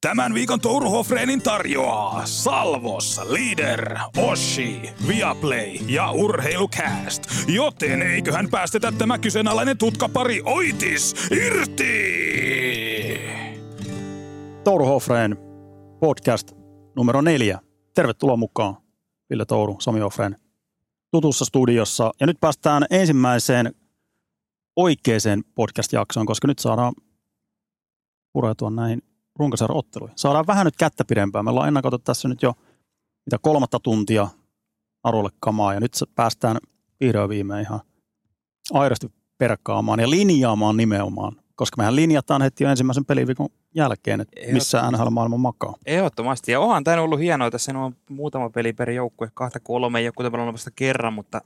Tämän viikon Touru Hofreenin tarjoaa Salvos, Leader, Oshi, Viaplay ja Urheilukääst. Joten eiköhän päästetä tämä kyseenalainen tutkapari Oitis irti! Touru Hofreen podcast numero neljä. Tervetuloa mukaan, Ville Touru, Sami Hofreen, tutussa studiossa. Ja nyt päästään ensimmäiseen oikeaan podcast-jaksoon, koska nyt saadaan pureutua näihin runkosarjan otteluihin. Saadaan vähän nyt kättä pidempään. Me ollaan ennakoitu tässä nyt jo mitä kolmatta tuntia Arulle kamaa ja nyt päästään vihdoin viimein ihan aidosti perkkaamaan ja linjaamaan nimenomaan, koska mehän linjataan heti jo ensimmäisen peliviikon jälkeen, että missä NHL-maailma makaa. Ehdottomasti. Ja onhan tämä ollut hienoa. Tässä on muutama peli per joukkue, kahta kolme, joku tämä on vasta kerran, mutta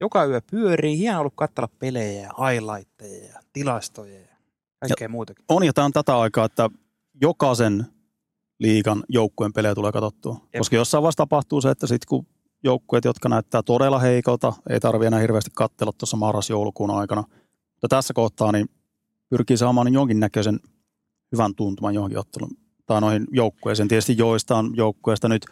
joka yö pyörii. Hienoa ollut katsella pelejä ja highlightteja ja tilastoja ja kaikkea ja muutakin. On ja tämä on tätä aikaa, että jokaisen liigan joukkueen pelejä tulee katsottua. Jep. Koska jossain vaiheessa tapahtuu se, että sitten kun joukkueet, jotka näyttää todella heikolta, ei tarvitse enää hirveästi katsella tuossa marras-joulukuun aikana. Mutta tässä kohtaa niin pyrkii saamaan jonkinnäköisen hyvän tuntuman johonkin ottelun tai noihin joukkueisiin. Tietysti joistain joukkueista nyt,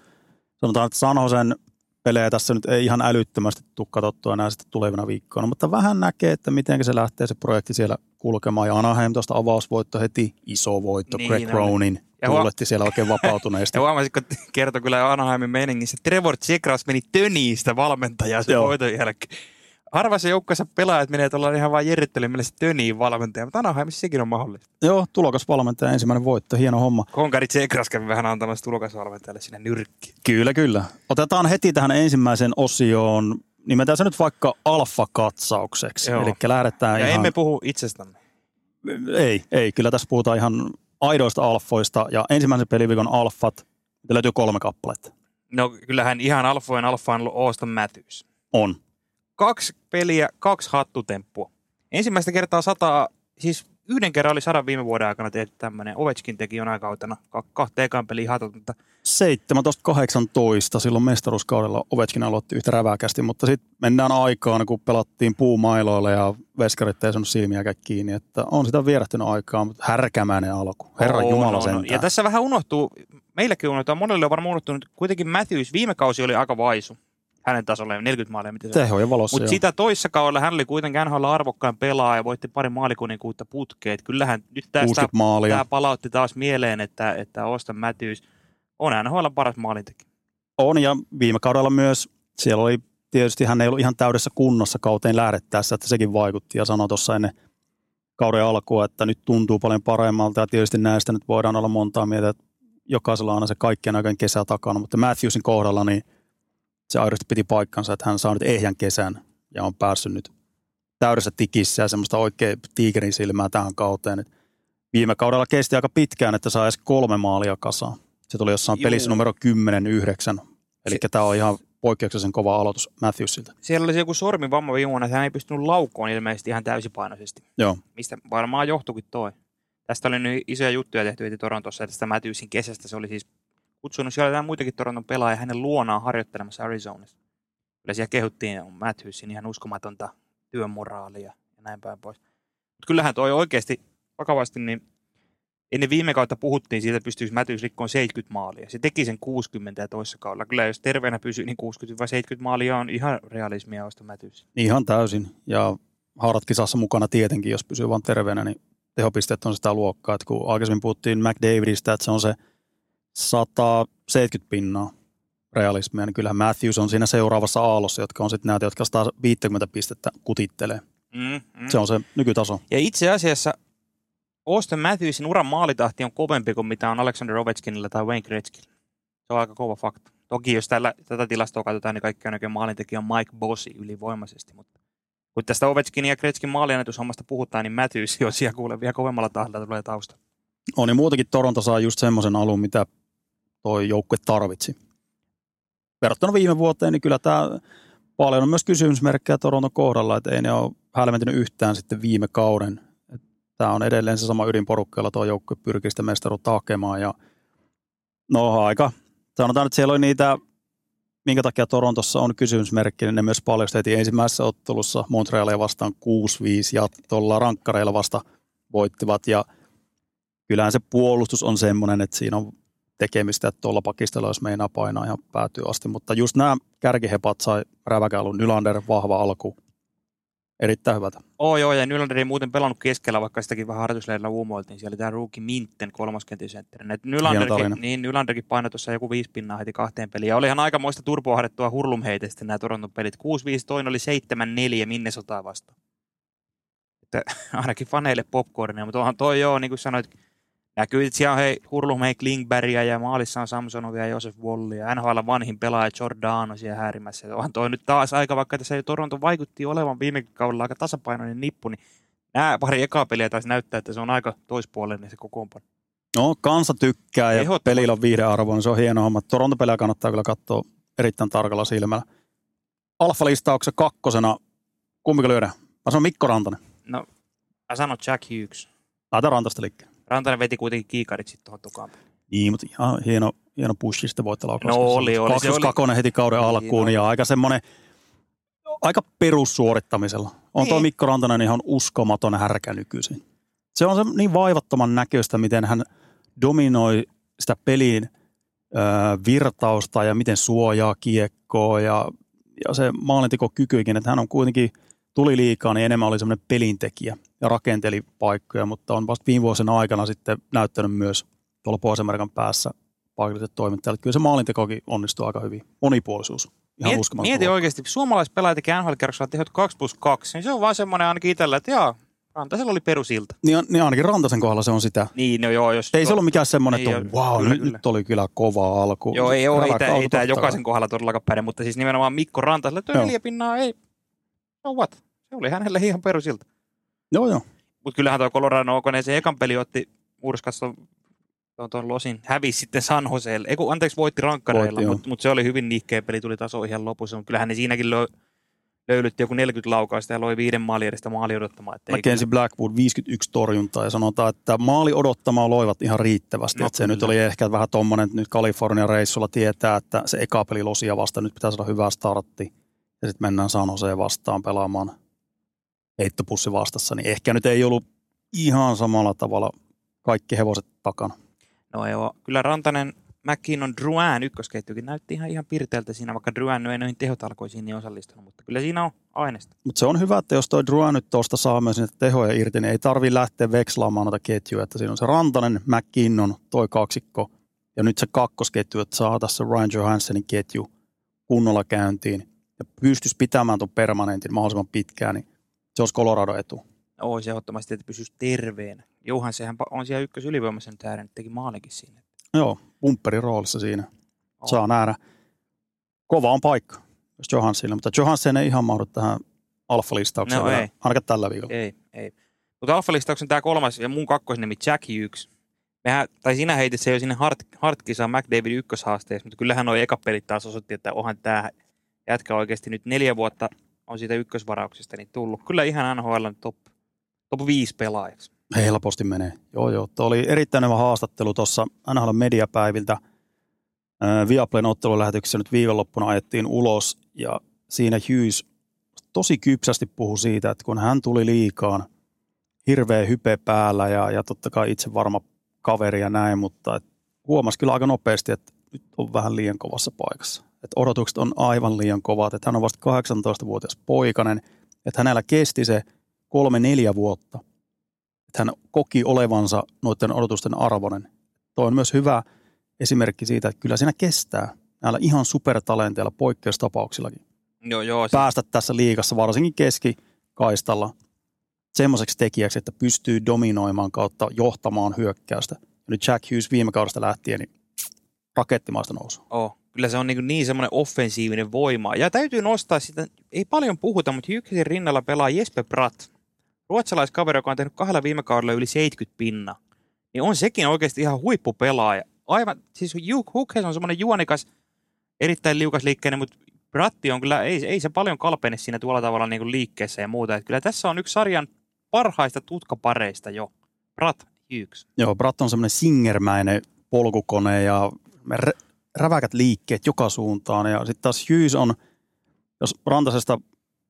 sanotaan, että Sanosen pelejä tässä nyt ei ihan älyttömästi tule katsottua enää sitten tulevina viikkoina, mutta vähän näkee, että miten se lähtee se projekti siellä kulkemaan. Ja Anaheim tuosta avausvoitto heti, iso voitto, niin, Greg Cronin ja tuuletti siellä oikein vapautuneesti. ja huomasin, kun kertoi kyllä Anaheimin meiningissä, Trevor Tsekras meni töniistä valmentajaa sen voiton jälkeen harvassa joukkueessa pelaajat menee tuolla ihan vain jerrittelemällä se töniin valmentaja, mutta Anaheimissa sekin on mahdollista. Joo, tulokasvalmentaja ensimmäinen voitto, hieno homma. Konkari Tsekras kävi vähän antamassa tulokasvalmentajalle sinne nyrkki. Kyllä, kyllä. Otetaan heti tähän ensimmäiseen osioon, nimetään se nyt vaikka alfa-katsaukseksi. Eli lähdetään ja ihan... emme puhu itsestämme. Ei, ei. Kyllä tässä puhutaan ihan aidoista alfoista ja ensimmäisen peliviikon alfat, löytyy kolme kappaletta. No kyllähän ihan alfojen alfa on Auston Matthews. On kaksi peliä, kaksi hattutemppua. Ensimmäistä kertaa sata, siis yhden kerran oli sadan viime vuoden aikana tehty tämmöinen. Ovechkin teki jonain kautena kahteen ekan peliin hatut, mutta... 17-18 silloin mestaruuskaudella Ovechkin aloitti yhtä räväkästi, mutta sitten mennään aikaan, kun pelattiin puumailoilla ja veskarit ei saanut silmiäkään kiinni, että on sitä vierähtynyt aikaa, mutta härkämäinen alku. Herra oh, Jumala no, no. Ja tässä vähän unohtuu, meillekin unohtuu, monelle on varmaan unohtunut, kuitenkin Matthews viime kausi oli aika vaisu hänen tasolleen 40 maalia. Tehojen valossa, Mutta sitä toissa kaudella hän oli kuitenkin NHL arvokkaan pelaaja ja voitti pari maalikuninkuutta putkeet. Kyllähän nyt tästä, tämä palautti taas mieleen, että, että Austin Matthews on NHL paras maalintekijä. On ja viime kaudella myös siellä oli tietysti hän ei ollut ihan täydessä kunnossa kauteen lähdettäessä, että sekin vaikutti ja sanoi tuossa ennen kauden alkua, että nyt tuntuu paljon paremmalta ja tietysti näistä nyt voidaan olla montaa mieltä, että jokaisella on aina se kaikkien aikojen kesä takana, mutta Matthewsin kohdalla niin se aidosti piti paikkansa, että hän saa nyt ehjän kesän ja on päässyt nyt täydessä tikissä ja semmoista oikein tiikerin silmää tähän kauteen. Et viime kaudella kesti aika pitkään, että saa edes kolme maalia kasaan. Se tuli jossain Juu. pelissä numero 10-9. Eli tämä on ihan poikkeuksellisen kova aloitus Matthewsilta. Siellä oli se joku sormivamma viime vuonna, että hän ei pystynyt laukoon ilmeisesti ihan täysipainoisesti. Joo. Mistä varmaan johtuikin toi. Tästä oli nyt isoja juttuja tehty Torontossa, että tästä Matthewsin kesästä se oli siis kutsunut siellä muitakin Toronton pelaajia hänen luonaan harjoittelemassa Arizonassa. Kyllä siellä kehuttiin Matthewsin ihan uskomatonta työmoraalia ja näin päin pois. Mutta kyllähän toi oikeasti vakavasti, niin ennen viime kautta puhuttiin siitä, että pystyisi Matthews rikkoon 70 maalia. Se teki sen 60 ja toissa kaudella. Kyllä jos terveenä pysyy, niin 60-70 maalia on ihan realismia osta Matthews. Ihan täysin. Ja haarat kisassa mukana tietenkin, jos pysyy vain terveenä, niin tehopisteet on sitä luokkaa. Että kun aikaisemmin puhuttiin McDavidista, että se on se – 170 pinnaa realismia, niin kyllähän Matthews on siinä seuraavassa aallossa, jotka on sitten näitä, jotka 150 pistettä kutittelee. Mm, mm. Se on se nykytaso. Ja itse asiassa Austin Matthewsin uran maalitahti on kovempi kuin mitä on Alexander Ovechkinilla tai Wayne Gretzkyllä. Se on aika kova fakta. Toki jos tällä, tätä tilastoa katsotaan, niin kaikki on maalintekijä on Mike Bossi ylivoimaisesti, mutta kun tästä Ovechkin ja Gretzkin maaliannetushommasta puhutaan, niin Matthews on siellä kuule vielä kovemmalla tahdilla tulee tausta. On ja muutenkin Toronto saa just semmoisen alun, mitä toi joukkue tarvitsi. Verrattuna viime vuoteen, niin kyllä tämä paljon on myös kysymysmerkkejä Toronton kohdalla, että ei ne ole hälmentynyt yhtään sitten viime kauden. Tämä on edelleen se sama ydinporukka, jolla tuo joukkue pyrkii sitä mestaruutta hakemaan. Ja no aika, sanotaan, että siellä oli niitä, minkä takia Torontossa on kysymysmerkki, niin ne myös paljon heti ensimmäisessä ottelussa Montrealia vastaan 6-5 ja tuolla rankkareilla vasta voittivat. Ja kyllähän se puolustus on semmoinen, että siinä on tekemistä, että tuolla pakistella jos meinaa painaa ihan päätyy asti. Mutta just nämä kärkihepat sai räväkäilun Nylander, vahva alku. Erittäin hyvältä. Oo joo, ja Nylander ei muuten pelannut keskellä, vaikka sitäkin vähän harjoitusleirillä uumoiltiin. Siellä tämä Rookie Minten kolmoskentisentterinä. Nylanderkin, niin, Nylanderkin painoi tuossa joku viisi pinnaa heti kahteen peliin. Ja oli ihan aikamoista turpoahdettua hurlumheitestä nämä Toronton pelit. 6-5, toinen oli 7-4 Minnesotaa vastaan. Että ainakin faneille popcornia, mutta onhan toi joo, niin kuin sanoit, Näkyy, että siellä on hei, Hurlumhei Klingbergia ja maalissa on Samsonovia ja Josef Wolli ja NHL vanhin pelaaja Giordano siellä häärimässä. Onhan toi nyt taas aika, vaikka tässä Toronto vaikutti olevan viime kaudella aika tasapainoinen nippu, niin nämä pari ekaa peliä taas näyttää, että se on aika toispuolinen se kokoonpano. No, kansa tykkää ja pelillä on viihdearvo, niin se on hieno homma. Toronto-pelejä kannattaa kyllä katsoa erittäin tarkalla silmällä. Alfa-listauksessa kakkosena, kumpi lyödä? Mä sanon Mikko Rantanen. No, mä sanon Jack Hughes. Laita Rantasta liikkeen. Rantanen veti kuitenkin kiikarit sitten tuohon tukaan. Niin, mutta ihan hieno, hieno pushi sitten voittelaukaus. No oli, oli. Se oli. heti kauden niin, alkuun ja aika semmoinen, aika perussuorittamisella. On niin. tuo Mikko Rantanen ihan uskomaton härkä nykyisin. Se on se niin vaivattoman näköistä, miten hän dominoi sitä peliin ö, virtausta ja miten suojaa kiekkoa ja, ja se maalintikokykykin, että hän on kuitenkin – tuli liikaa, niin enemmän oli semmoinen pelintekijä ja rakenteli paikkoja, mutta on vasta viime vuosina aikana sitten näyttänyt myös tuolla Pohjois-Amerikan päässä paikalliset toimittajat. Kyllä se maalintekokin onnistuu aika hyvin. Monipuolisuus. Ihan Miet, mieti oikeasti, suomalaispelaajat tekee NHL-kerroksella tehot 2 plus 2, niin se on vaan semmoinen ainakin itsellä, että jaa, Rantasella oli perusilta. Niin, niin ainakin Rantasen kohdalla se on sitä. Niin, no joo. Jos ei se ollut mikään semmoinen, että ole, wow, kyllä, nyt, kyllä. nyt oli kyllä kova alku. Joo, ei ole, ei, tämä, ei tämä jokaisen kohdalla todellakaan päde, mutta siis nimenomaan Mikko Rantasella, että neljä pinnaa, ei, no what? Se oli hänelle ihan perusilta. Joo, joo. Mutta kyllähän tuo Colorado Okonen se ekan peli otti Urskassa tuon, tuon losin, hävisi sitten San Joseelle. Eiku, anteeksi, voitti rankkareilla, mutta mut se oli hyvin nihkeä peli, tuli taso ihan lopussa. Mutta kyllähän ne siinäkin lö, löylytti joku 40 laukausta ja loi viiden maali edestä maali odottamaan. Mackenzie Blackwood 51 torjuntaa ja sanotaan, että maali odottamaan loivat ihan riittävästi. No, että se nyt oli ehkä vähän tommonen, että nyt Kalifornian reissulla tietää, että se eka peli losia vasta, nyt pitää saada hyvä startti. Ja sitten mennään San Joseen vastaan pelaamaan heittopussi vastassa, niin ehkä nyt ei ollut ihan samalla tavalla kaikki hevoset takana. No joo, kyllä Rantanen, McKinnon, Drouin ykkösketjukin näytti ihan, ihan pirteältä siinä, vaikka Drouin ei noihin tehotalkoisiin niin osallistunut, mutta kyllä siinä on aineesta. Mutta se on hyvä, että jos toi Drouin nyt tuosta saa myös niitä tehoja irti, niin ei tarvi lähteä vekslaamaan noita ketjuja, että siinä on se Rantanen, McKinnon, toi kaksikko ja nyt se kakkosketju, että saa tässä Ryan Johanssonin ketju kunnolla käyntiin ja pystyisi pitämään tuon permanentin mahdollisimman pitkään, niin se olisi Colorado etu. Oi se ehdottomasti, että pysyisi terveenä. Johan sehän on siellä ykkös ylivoimaisen tähden, teki maalikin siinä. Joo, bumperin roolissa siinä. Oh. Saa nähdä. Kova on paikka, jos Johanssille, mutta Johansson ei ihan mahdu tähän alfa-listaukseen no, ei. ainakaan tällä viikolla. Ei, ei. Mutta alfa-listauksen tämä kolmas ja mun kakkosnimi Jack Hughes. Mehän, tai sinä heitit se jo sinne Hart, Hartkisaan McDavid ykköshaasteessa, mutta kyllähän nuo eka pelit taas osoitti, että onhan tämä jätkä oikeasti nyt neljä vuotta on siitä ykkösvarauksesta niin tullut. Kyllä ihan NHL top, top 5 pelaajaksi. Helposti menee. Joo, joo. Tuo oli erittäin hyvä haastattelu tuossa NHL mediapäiviltä. Viaplayn ottelulähetyksessä nyt viikonloppuna ajettiin ulos ja siinä Hughes tosi kypsästi puhui siitä, että kun hän tuli liikaan, hirveä hype päällä ja, ja totta kai itse varma kaveri ja näin, mutta huomasi kyllä aika nopeasti, että nyt on vähän liian kovassa paikassa että odotukset on aivan liian kovat, että hän on vasta 18-vuotias poikainen, että hänellä kesti se kolme-neljä vuotta, että hän koki olevansa noiden odotusten arvoinen. Tuo on myös hyvä esimerkki siitä, että kyllä siinä kestää näillä ihan supertalenteilla poikkeustapauksillakin. Joo, joo, se... Päästä tässä liikassa, varsinkin keskikaistalla, semmoiseksi tekijäksi, että pystyy dominoimaan kautta johtamaan hyökkäystä. Ja nyt Jack Hughes viime kaudesta lähtien, niin rakettimaista nousu. Oh, kyllä se on niin, niin semmoinen offensiivinen voima. Ja täytyy nostaa sitä, ei paljon puhuta, mutta Jykkäsin rinnalla pelaa Jesper Bratt. Ruotsalaiskaveri, joka on tehnyt kahdella viime kaudella yli 70 pinna. Niin on sekin oikeasti ihan huippupelaaja. Aivan, siis Hukhes on semmoinen juonikas, erittäin liukas liikkeinen, mutta Bratti on kyllä, ei, ei se paljon kalpene siinä tuolla tavalla niin kuin liikkeessä ja muuta. Että kyllä tässä on yksi sarjan parhaista tutkapareista jo. Bratt Hughes. Joo, Bratt on semmoinen singermäinen polkukone ja räväkät liikkeet joka suuntaan. Ja sitten taas Hughes on, jos Rantasesta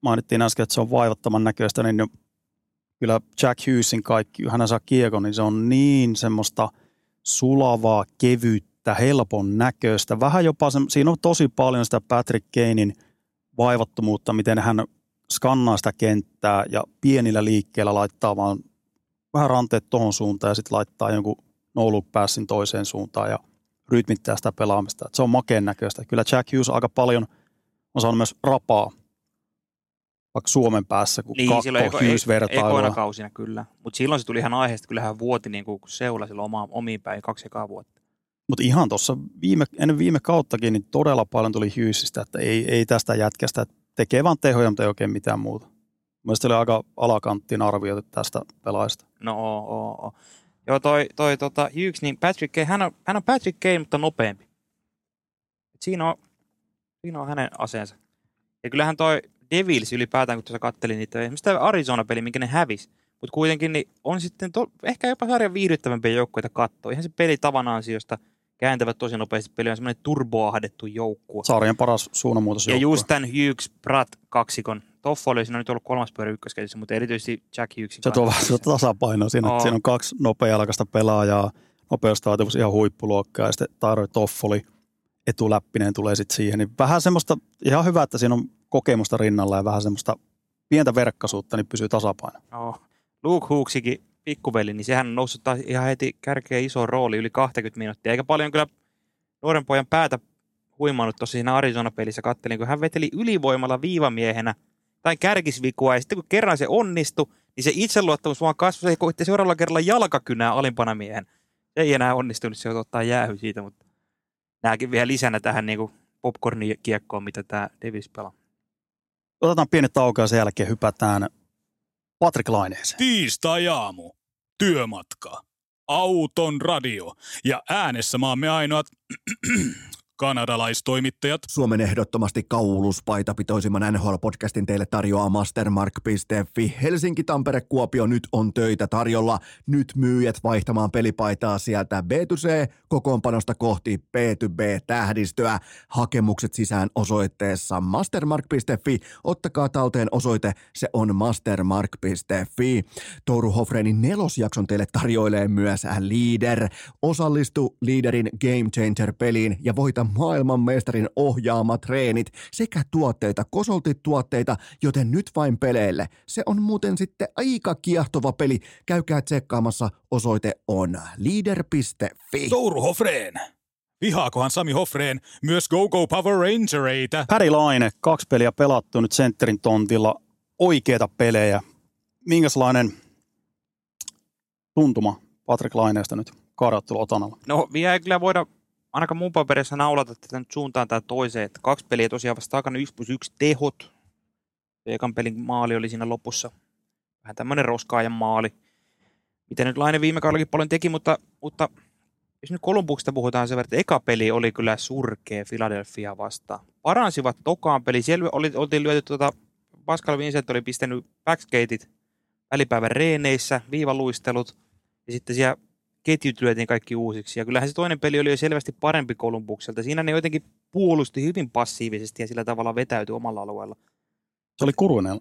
mainittiin äsken, että se on vaivattoman näköistä, niin kyllä Jack Hughesin kaikki, hän saa kiekon, niin se on niin semmoista sulavaa, kevyttä, helpon näköistä. Vähän jopa, se, siinä on tosi paljon sitä Patrick Kanein vaivattomuutta, miten hän skannaa sitä kenttää ja pienillä liikkeillä laittaa vaan vähän ranteet tuohon suuntaan ja sitten laittaa jonkun no look toiseen suuntaan ja rytmittää sitä pelaamista. Et se on makeen näköistä. Kyllä Jack Hughes aika paljon on saanut myös rapaa vaikka Suomen päässä, kun niin, kakko Hughes vertailua. Kausina kyllä, mutta silloin se tuli ihan aiheesta, kyllähän vuoti niin kuin seula silloin oma, omiin päin kaksi ekaa vuotta. Mutta ihan tuossa viime, ennen viime kauttakin niin todella paljon tuli Hughesista, että ei, ei tästä jätkästä, tekee vaan tehoja, mutta ei oikein mitään muuta. Mielestäni oli aika alakanttiin arvioitu tästä pelaajasta. No oo, oo, oo. Joo, toi, toi tota, Hughes, niin Patrick Kane, hän on, hän on Patrick Kane, mutta nopeampi. Et siinä, on, siinä on hänen aseensa. Ja kyllähän toi Devils ylipäätään, kun tuossa kattelin niitä, esimerkiksi tämä Arizona-peli, minkä ne hävisi, mutta kuitenkin niin on sitten to, ehkä jopa sarjan viihdyttävämpiä joukkueita katsoa. Ihan se peli tavan ansiosta kääntävät tosi nopeasti peliä, on semmoinen turboahdettu joukkue. Sarjan paras suunnanmuutos Ja just tämän Hughes Pratt kaksikon. Toffa oli siinä nyt ollut kolmas pyörä ykkösketissä, mutta erityisesti Jack Hughesin Se tuo vähän tasapainoa siinä, että siinä on kaksi nopealkaista pelaajaa, nopeustaativuus ihan huippuluokkaa, ja sitten Tyler Toffoli etuläppinen tulee sitten siihen. Niin vähän semmoista, ihan hyvä, että siinä on kokemusta rinnalla ja vähän semmoista pientä verkkaisuutta, niin pysyy tasapaino. Oh. Luke Hooksikin pikkuveli, niin sehän on noussut taas ihan heti kärkeen iso rooli, yli 20 minuuttia. Eikä paljon kyllä nuoren pojan päätä huimannut tuossa siinä Arizona-pelissä. Kattelin, kun hän veteli ylivoimalla viivamiehenä tai kärkisvikua, ja sitten kun kerran se onnistui, niin se itseluottamus vaan kasvoi, se koitti seuraavalla kerralla jalkakynää alimpana miehen. Se ei enää onnistunut, se ottaa jäähy siitä, mutta nämäkin vielä lisänä tähän niin popcorn-kiekkoon, mitä tämä Davis pelaa. Otetaan pieni tauko ja sen jälkeen hypätään Patrick Laineeseen. Tiistai-aamu. Työmatka. Auton radio. Ja äänessä maamme ainoat kanadalaistoimittajat. Suomen ehdottomasti kauluspaitapitoisimman NHL-podcastin teille tarjoaa mastermark.fi. Helsinki, Tampere, Kuopio, nyt on töitä tarjolla. Nyt myyjät vaihtamaan pelipaitaa sieltä B2C kokoonpanosta kohti B2B-tähdistöä. Hakemukset sisään osoitteessa mastermark.fi. Ottakaa talteen osoite, se on mastermark.fi. Touru Hofreinin nelosjakson teille tarjoilee myös Leader. Osallistu Leaderin Game Changer-peliin ja voita maailmanmestarin ohjaama treenit sekä tuotteita, kosoltit tuotteita, joten nyt vain peleille. Se on muuten sitten aika kiehtova peli. Käykää tsekkaamassa, osoite on leader.fi. Touru Hofreen. Vihaakohan Sami Hofreen myös Go Go Power Rangereita? Päri Laine, kaksi peliä pelattu nyt sentterin tontilla. Oikeita pelejä. Minkälainen tuntuma Patrick Laineesta nyt karjattelu Otanalla? No vielä ei kyllä voida ainakaan mun paperissa naulata tätä nyt suuntaan tai toiseen. Että kaksi peliä tosiaan vasta takana 1 plus 1 tehot. Ekan pelin maali oli siinä lopussa. Vähän tämmöinen roskaajan maali. Mitä nyt Laine viime kaudellakin paljon teki, mutta, mutta jos nyt Kolumbuksesta puhutaan sen verran, että eka peli oli kyllä surkea Philadelphia vastaan. Paransivat tokaan peli. Siellä oli, oltiin lyöty tuota, Pascal Vincent oli pistänyt backskateit välipäivän reeneissä, viivaluistelut. Ja sitten siellä ketjut lyötiin kaikki uusiksi. Ja kyllähän se toinen peli oli jo selvästi parempi Kolumbukselta. Siinä ne jotenkin puolusti hyvin passiivisesti ja sillä tavalla vetäytyi omalla alueella. Se oli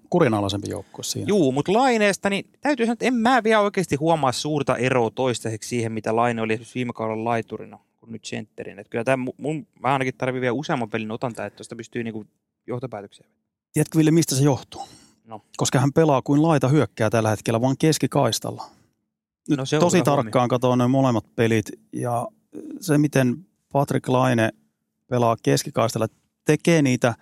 kurinalaisempi joukkue siinä. Juu, mutta Laineesta, niin täytyy sanoa, että en mä vielä oikeasti huomaa suurta eroa toistaiseksi siihen, mitä Laine oli esimerkiksi viime kaudella laiturina kuin nyt sentterin. Että kyllä tämä mun, mä ainakin tarvii vielä useamman pelin otanta, että tuosta pystyy niinku johtopäätöksiä. Tiedätkö Ville, mistä se johtuu? No. Koska hän pelaa kuin laita hyökkää tällä hetkellä vaan keskikaistalla. Nyt no se tosi tarkkaan katsoin ne molemmat pelit ja se, miten Patrick Laine pelaa keskikaistalla, tekee niitä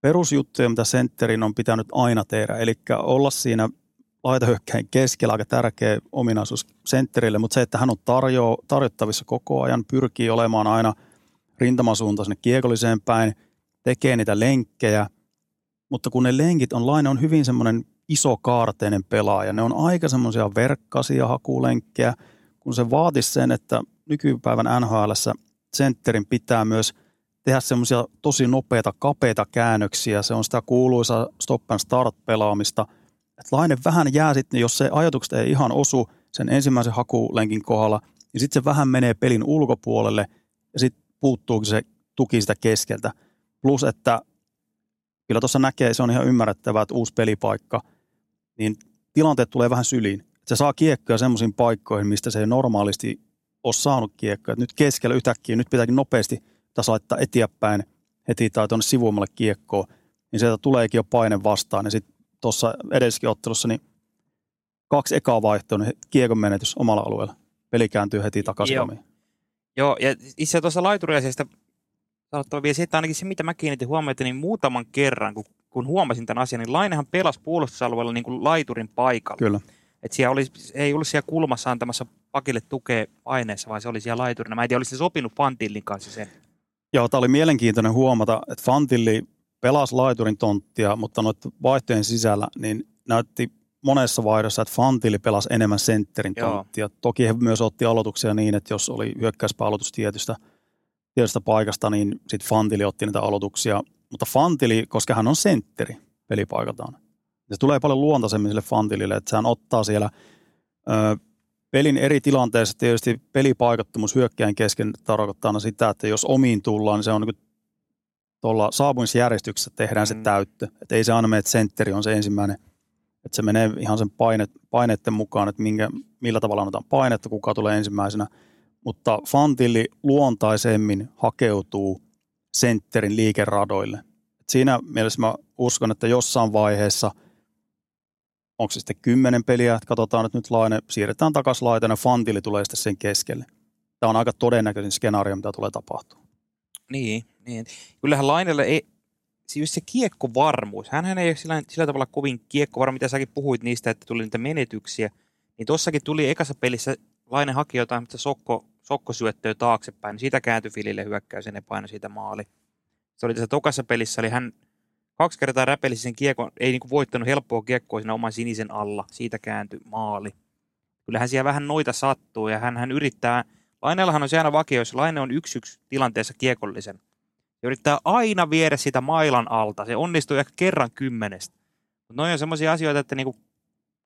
perusjuttuja, mitä sentterin on pitänyt aina tehdä. Eli olla siinä laitahyökkäin keskellä aika tärkeä ominaisuus sentterille, mutta se, että hän on tarjo, tarjottavissa koko ajan, pyrkii olemaan aina rintamasuunta sinne kiekolliseen päin, tekee niitä lenkkejä, mutta kun ne lenkit on, Laine on hyvin semmoinen iso kaarteinen pelaaja. Ne on aika semmoisia verkkasia hakulenkkejä, kun se vaatisi sen, että nykypäivän NHL sentterin pitää myös tehdä semmoisia tosi nopeita, kapeita käännöksiä. Se on sitä kuuluisa stop and start pelaamista. Että Laine vähän jää sitten, jos se ajatukset ei ihan osu sen ensimmäisen hakulenkin kohdalla, niin sitten se vähän menee pelin ulkopuolelle ja sitten puuttuukin se tuki sitä keskeltä. Plus, että kyllä tuossa näkee, se on ihan ymmärrettävää, että uusi pelipaikka – niin tilanteet tulee vähän syliin. Se saa kiekkoja semmoisiin paikkoihin, mistä se ei normaalisti ole saanut kiekkoja. Nyt keskellä yhtäkkiä, nyt pitääkin nopeasti taas laittaa eteenpäin heti tai tuonne sivuumalle kiekkoon, niin sieltä tuleekin jo paine vastaan. Ja sitten tuossa edellisessäkin ottelussa, niin kaksi ekaa vaihtoa, niin kiekon menetys omalla alueella. Peli kääntyy heti takaisin Joo. Joo, ja itse tuossa laituriasiasta sanottava vielä se, että ainakin se, mitä mä kiinnitin huomiota, niin muutaman kerran, kun, kun huomasin tämän asian, niin Lainehan pelasi puolustusalueella niin kuin laiturin paikalla. Kyllä. Että siellä oli, ei ollut siellä kulmassa antamassa pakille tukea aineessa, vaan se oli siellä laiturina. Mä en tiedä, olisi se sopinut Fantillin kanssa sen. Joo, tämä oli mielenkiintoinen huomata, että Fantilli pelasi laiturin tonttia, mutta noiden vaihtojen sisällä niin näytti monessa vaihdossa, että Fantilli pelasi enemmän sentterin Joo. tonttia. Toki he myös otti aloituksia niin, että jos oli hyökkäyspä aloitus tietystä, tietystä paikasta, niin sitten Fantilli otti niitä aloituksia. Mutta Fantili, koska hän on sentteri pelipaikaltaan, se tulee paljon luontaisemmin sille Fantilille, että hän ottaa siellä ö, pelin eri tilanteissa tietysti pelipaikattomuus hyökkäjän kesken tarkoittaa aina sitä, että jos omiin tullaan, niin se on niin tuolla saapumisjärjestyksessä tehdään se Mm. täyttö. Että ei se aina mene, että sentteri on se ensimmäinen. Että se menee ihan sen paine, paineiden mukaan, että minkä, millä tavalla annetaan painetta, kuka tulee ensimmäisenä. Mutta Fantilli luontaisemmin hakeutuu sentterin liikeradoille. Siinä mielessä mä uskon, että jossain vaiheessa, onko se sitten kymmenen peliä, että katsotaan, että nyt laine siirretään takaisin laitana, Fantili tulee sitten sen keskelle. Tämä on aika todennäköisin skenaario, mitä tulee tapahtumaan. Niin, niin. Kyllähän Lainelle ei, siis se kiekkovarmuus, hänhän ei ole sillä, sillä tavalla kovin kiekkovarma, mitä säkin puhuit niistä, että tuli niitä menetyksiä. Niin tossakin tuli ekassa pelissä Laine haki jotain sokko, sokkosyöttöä taaksepäin, niin siitä kääntyi Filille hyökkäys ja ne painoi siitä maali. Se oli tässä tokassa pelissä, eli hän kaksi kertaa räpelisi sen kiekon, ei niinku voittanut helppoa kiekkoa siinä oman sinisen alla, siitä kääntyi maali. Kyllähän siellä vähän noita sattuu ja hän, hän yrittää, Laineellahan on se aina vakio, jos Laine on yksi yksi tilanteessa kiekollisen. Ja yrittää aina viedä sitä mailan alta. Se onnistuu ehkä kerran kymmenestä. Mutta noin on semmoisia asioita, että niinku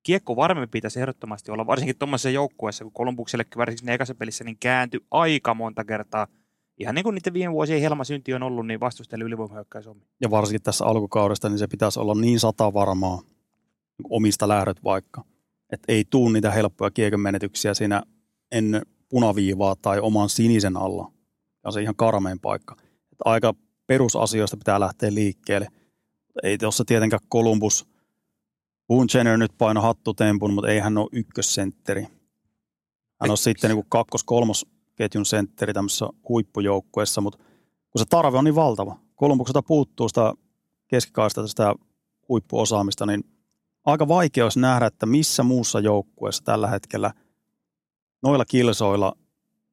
kiekko varmemmin pitäisi ehdottomasti olla, varsinkin tuommoisessa joukkueessa, kun Kolumbuksellekin varsinkin siinä ekassa pelissä, niin kääntyi aika monta kertaa. Ihan niin kuin niiden viime vuosien helma synti on ollut, niin vastustajille ylivoimahyökkäys on. Ja varsinkin tässä alkukaudesta, niin se pitäisi olla niin sata varmaa niin omista lähdöt vaikka. Että ei tuu niitä helppoja kiekon menetyksiä siinä ennen punaviivaa tai oman sinisen alla. Ja on se ihan karmeen paikka. Et aika perusasioista pitää lähteä liikkeelle. Ei tuossa tietenkään Columbus, Boone Jenner nyt paino hattutempun, mutta ei hän ole ykkössentteri. Hän on sitten niin kakkos-kolmos ketjun sentteri tämmöisessä huippujoukkueessa, mutta kun se tarve on niin valtava. Kolumbukselta puuttuu sitä keskikaista sitä huippuosaamista, niin aika vaikea olisi nähdä, että missä muussa joukkueessa tällä hetkellä noilla kilsoilla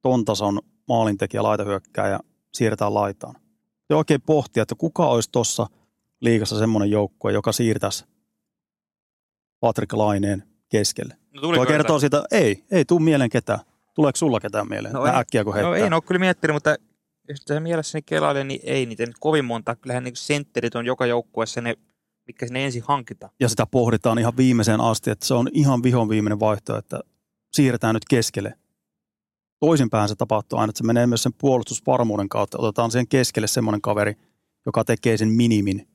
ton tason maalintekijä laitahyökkääjä siirretään laitaan. Ja oikein pohtia, että kuka olisi tuossa liigassa semmoinen joukkue, joka siirtäisi Patrick Laineen keskelle. No, Tuo kertoo siitä, ei, ei tuu mieleen ketään. Tuleeko sulla ketään mieleen? No No, ei- äkkiä kun heittää. No ei ole kyllä miettinyt, mutta jos tässä mielessäni kelailen, niin ei niitä nyt kovin monta. Kyllähän niin sentterit on joka joukkueessa ne, mitkä sinne ensin hankitaan. ja sitä pohditaan ihan viimeiseen asti, että se on ihan vihon viimeinen vaihtoehto, että siirretään nyt keskelle. Toisinpäin se tapahtuu aina, että se menee myös sen puolustusvarmuuden kautta. Otetaan siihen keskelle semmoinen kaveri, joka tekee sen minimin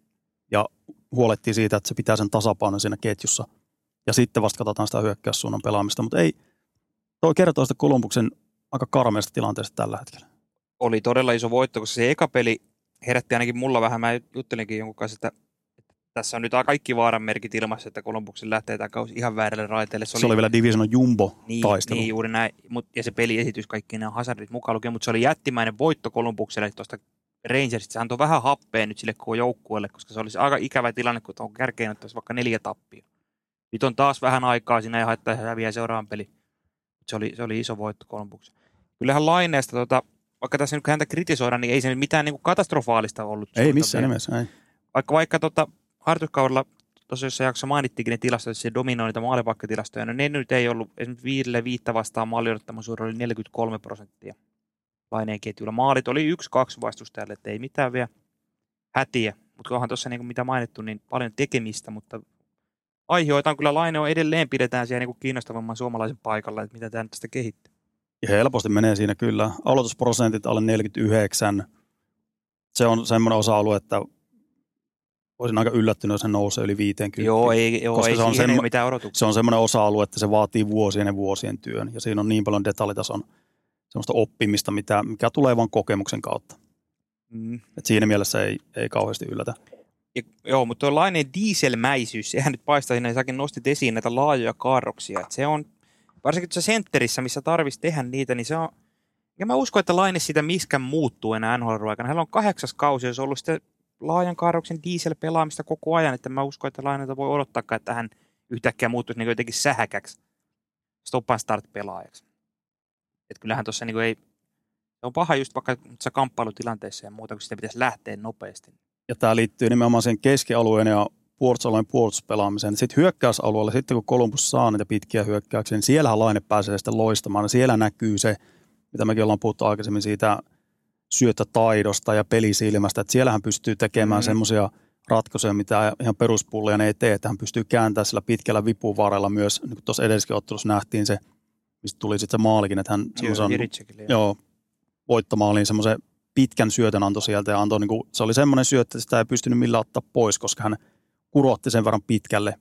ja huolehtii siitä, että se pitää sen tasapainon siinä ketjussa. Ja sitten vasta katsotaan sitä hyökkäyssuunnan pelaamista, mutta ei, toi kertoo sitä Kolumbuksen aika karmeasta tilanteesta tällä hetkellä. Oli todella iso voitto, koska se eka peli herätti ainakin mulla vähän. Mä juttelinkin jonkun kanssa, että tässä on nyt kaikki vaaran merkit ilmassa, että Kolumbuksen lähtee tämä kausi ihan väärälle raiteelle. Se oli vielä Divisionon jumbo niin, taistelu. niin, juuri näin. Mut, ja se peliesitys, kaikki nämä hazardit mukaan lukien, mutta se oli jättimäinen voitto Kolumbukselle tuosta Rangersista. Se antoi vähän happea nyt sille koko joukkueelle, koska se olisi aika ikävä tilanne, kun tuon kärkeen ottaisi vaikka neljä tappia. Nyt on taas vähän aikaa siinä ja haittaa häviää seuraavan peli. Se oli, se oli iso voitto Kolumbukselle. Kyllähän Laineesta, tota, vaikka tässä nyt häntä kritisoidaan, niin ei se nyt mitään niin kuin katastrofaalista ollut. Ei missään vielä. nimessä, ei. Vaikka, vaikka tota, harjoituskaudella tuossa jossain jaksossa mainittiinkin ne tilastot, että se dominoi niitä maalipaikkatilastoja. No ne nyt ei ollut, esimerkiksi viidelle viittä vastaan maaliodottamusuuri oli 43 prosenttia laineen ketjulla. Maalit oli yksi, kaksi vastustajalle, että ei mitään vielä hätiä. Mutta onhan tuossa niin mitä mainittu, niin paljon tekemistä, mutta aiheita on kyllä laine on edelleen pidetään siellä niin kiinnostavamman suomalaisen paikalla, että mitä tämä tästä kehittyy. Ja helposti menee siinä kyllä. Aloitusprosentit alle 49. Se on semmoinen osa-alue, että olisin aika yllättynyt, jos se nousee yli 50. Joo, ei, joo, Koska ei se on semmo- mitään odotuksia. Se on semmoinen osa-alue, että se vaatii vuosien ja vuosien työn. Ja siinä on niin paljon detaljitason semmoista oppimista, mitä, mikä tulee vain kokemuksen kautta. Mm. Et siinä mielessä ei, ei kauheasti yllätä. Ja, joo, mutta tuo lainen dieselmäisyys, sehän nyt paistaa siinä, säkin nostit esiin näitä laajoja kaarroksia. Et se on, varsinkin tuossa sentterissä, missä tarvitsisi tehdä niitä, niin se on, ja mä uskon, että laine sitä miskään muuttuu enää nhl aikana. Heillä on kahdeksas kausi, jos on ollut sitä laajan kaarroksen diesel-pelaamista koko ajan, että mä uskon, että lainelta voi odottaa, että hän yhtäkkiä muuttuisi niin jotenkin sähäkäksi stop and start pelaajaksi. Et kyllähän tuossa niin ei, se on paha just vaikka se kamppailutilanteessa ja muuta, kun sitä pitäisi lähteä nopeasti. Ja tämä liittyy nimenomaan sen keskialueen ja puolustusalueen puolustuspelaamiseen. Sitten hyökkäysalueella, sitten kun Columbus saa niitä pitkiä hyökkäyksiä, niin siellähän laine pääsee sitten loistamaan. Siellä näkyy se, mitä mekin ollaan puhuttu aikaisemmin siitä syöttötaidosta ja pelisilmästä, että siellähän pystyy tekemään mm. semmoisia ratkaisuja, mitä ihan peruspullia ne ei tee, että hän pystyy kääntämään sillä pitkällä vipuvarrella myös, niin kuin tuossa edellisessä ottelussa nähtiin se, mistä tuli sitten se maalikin, että hän semmoisen joo. voittomaaliin semmoisen pitkän syötön antoi sieltä ja antoi, niin kuin, se oli semmoinen syöttö, että sitä ei pystynyt millään ottaa pois, koska hän kurotti sen verran pitkälle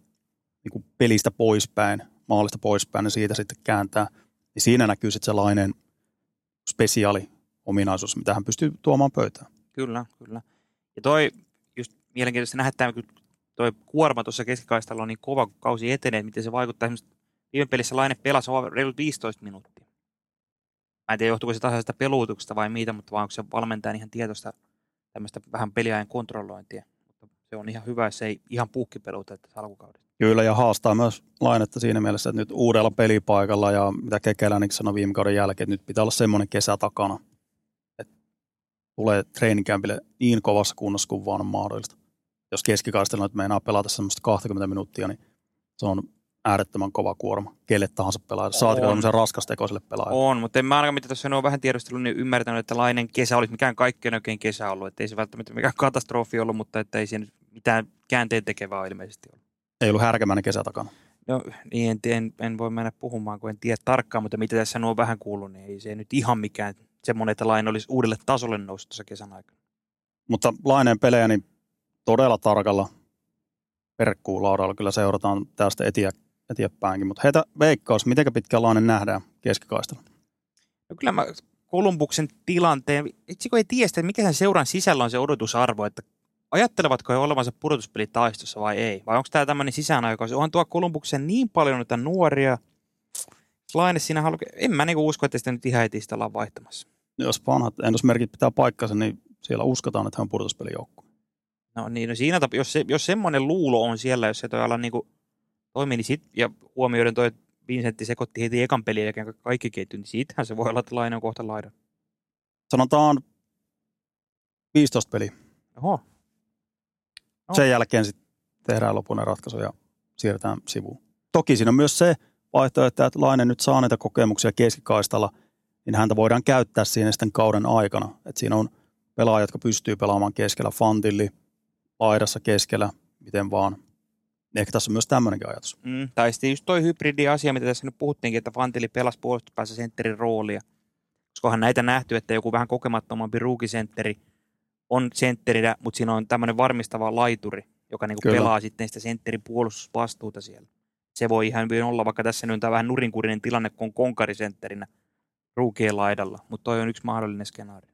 niin kuin pelistä poispäin, maalista poispäin ja siitä sitten kääntää. Niin siinä näkyy sitten sellainen spesiaali ominaisuus, mitä hän pystyy tuomaan pöytään. Kyllä, kyllä. Ja toi, just mielenkiintoista nähdä, että toi kuorma tuossa keskikaistalla on niin kova, kun kausi etenee, että miten se vaikuttaa. Esimerkiksi viime pelissä Laine pelasi vaan reilut 15 minuuttia. Mä en tiedä, johtuuko se tasaisesta peluutuksesta vai mitä, mutta vai onko se valmentajan ihan tietoista tämmöistä vähän peliajan kontrollointia. Mutta se on ihan hyvä, se ei ihan puukkipeluuta tässä alkukaudesta. Kyllä, ja haastaa myös lainetta siinä mielessä, että nyt uudella pelipaikalla ja mitä Kekälänikin sanoi viime kauden jälkeen, että nyt pitää olla semmoinen kesä takana, että tulee treeninkämpille niin kovassa kunnossa kuin vaan on mahdollista. Jos keskikaistella nyt meinaa pelata semmoista 20 minuuttia, niin se on äärettömän kova kuorma kelle tahansa pelaajalle. Saatiko On. tämmöisen raskastekoiselle pelaajalle. On, mutta en mä ainakaan mitä tuossa on vähän tiedustellut, niin ymmärtänyt, että Lainen kesä olisi mikään kaikkein oikein kesä ollut. Että ei se välttämättä mikään katastrofi ollut, mutta että ei siinä mitään käänteen tekevää ilmeisesti ollut. Ei ollut härkämäinen kesä takana. No niin, en, en, en voi mennä puhumaan, kun en tiedä tarkkaan, mutta mitä tässä on vähän kuullut, niin ei se nyt ihan mikään semmoinen, että Laine olisi uudelle tasolle noussut tuossa kesän aikana. Mutta Laineen pelejä niin todella tarkalla perkkuulaudalla kyllä seurataan tästä etiä, eteenpäinkin. Mutta heitä veikkaus, miten pitkään Lainen nähdään keskikaistella? No kyllä mä Kolumbuksen tilanteen, itse kun ei tiedä sitä, että mikä sen seuran sisällä on se odotusarvo, että ajattelevatko he olevansa pudotuspelitaistossa vai ei? Vai onko tämä tämmöinen sisäänaikaus? Onhan tuo Kolumbuksen niin paljon noita nuoria, Laine siinä halu... En mä niinku usko, että sitä nyt ihan heti sitä ollaan vaihtamassa. Jos vanhat ennusmerkit pitää paikkansa, niin siellä uskotaan, että hän on pudotuspelijoukkue. No niin, no siinä tap- jos, se, jos semmoinen luulo on siellä, jos se toi ala niinku toimii, niin sit, ja huomioiden toi, että Vincentti sekoitti heti ekan pelin jälkeen kaikki ketjut, niin siitähän se voi olla, että Laine on kohta laidan. Sanotaan 15 peliä. Oho, No. Sen jälkeen sitten tehdään lopullinen ratkaisu ja siirretään sivuun. Toki siinä on myös se vaihtoehto, että Laine nyt saa näitä kokemuksia keskikaistalla, niin häntä voidaan käyttää siinä sitten kauden aikana. Et siinä on pelaajat, jotka pystyy pelaamaan keskellä, Fantilli, laidassa keskellä, miten vaan. Ehkä tässä on myös tämmöinenkin ajatus. Mm, tai sitten just toi hybridi-asia, mitä tässä nyt puhuttiinkin, että Fantili pelasi puolustuspäässä sentterin roolia. Koskahan näitä nähty, että joku vähän kokemattomampi ruukisentteri on sentterinä, mutta siinä on tämmöinen varmistava laituri, joka niinku Kyllä. pelaa sitten sitä sentterin puolustusvastuuta siellä. Se voi ihan hyvin olla, vaikka tässä nyt on tää vähän nurinkurinen tilanne, kun on konkarisentterinä ruukien laidalla, mutta toi on yksi mahdollinen skenaario.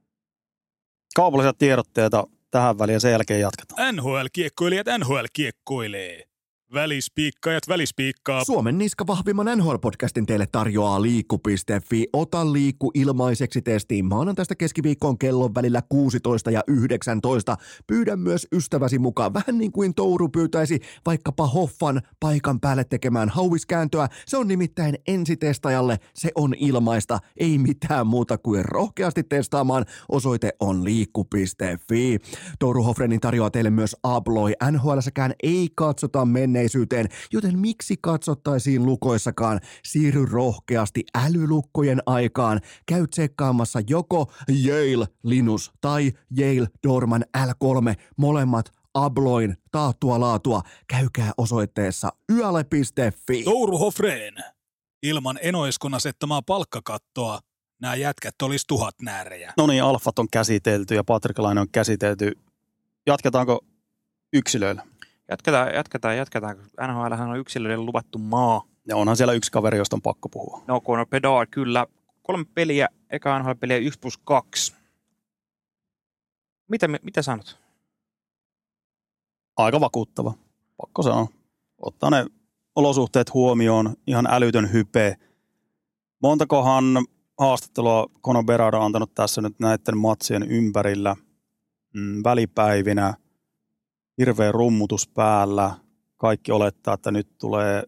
Kaupallisia tiedotteita tähän väliin ja sen jälkeen jatketaan. NHL-kiekkoilijat NHL-kiekkoilee. Välispiikkaajat välispiikkaa. Suomen niska vahvimman NHL-podcastin teille tarjoaa liikku.fi. Ota liikku ilmaiseksi testiin maanantaista keskiviikkoon kellon välillä 16 ja 19. Pyydä myös ystäväsi mukaan, vähän niin kuin Touru pyytäisi vaikkapa Hoffan paikan päälle tekemään hauiskääntöä. Se on nimittäin ensitestajalle, se on ilmaista, ei mitään muuta kuin rohkeasti testaamaan. Osoite on liikku.fi. Touru Hoffrenin tarjoaa teille myös Abloi. NHLssäkään ei katsota menneisyyteen, joten miksi katsottaisiin lukoissakaan? Siirry rohkeasti älylukkojen aikaan. Käy tsekkaamassa joko Yale Linus tai Yale Dorman L3, molemmat Abloin taattua laatua. Käykää osoitteessa yale.fi. Touru Hofreen. Ilman Enoeskon asettamaa palkkakattoa nämä jätkät olisi tuhat näärejä. No niin, alfat on käsitelty ja Patrik Laine on käsitelty. Jatketaanko yksilöillä. Jatketaan, jatketaan, jatketaan. NHL on yksilöiden luvattu maa. Ja onhan siellä yksi kaveri, josta on pakko puhua. No Conor Bedard, kyllä. Kolme peliä, eka NHL-peliä 1 plus 2. Mitä, mitä sanot? Aika vakuuttava, pakko sanoa. Ottaa ne olosuhteet huomioon, ihan älytön hype. Montakohan haastattelua Conor Berard on antanut tässä nyt näiden matsien ympärillä mm, välipäivinä. Hirveä rummutus päällä. Kaikki olettaa, että nyt tulee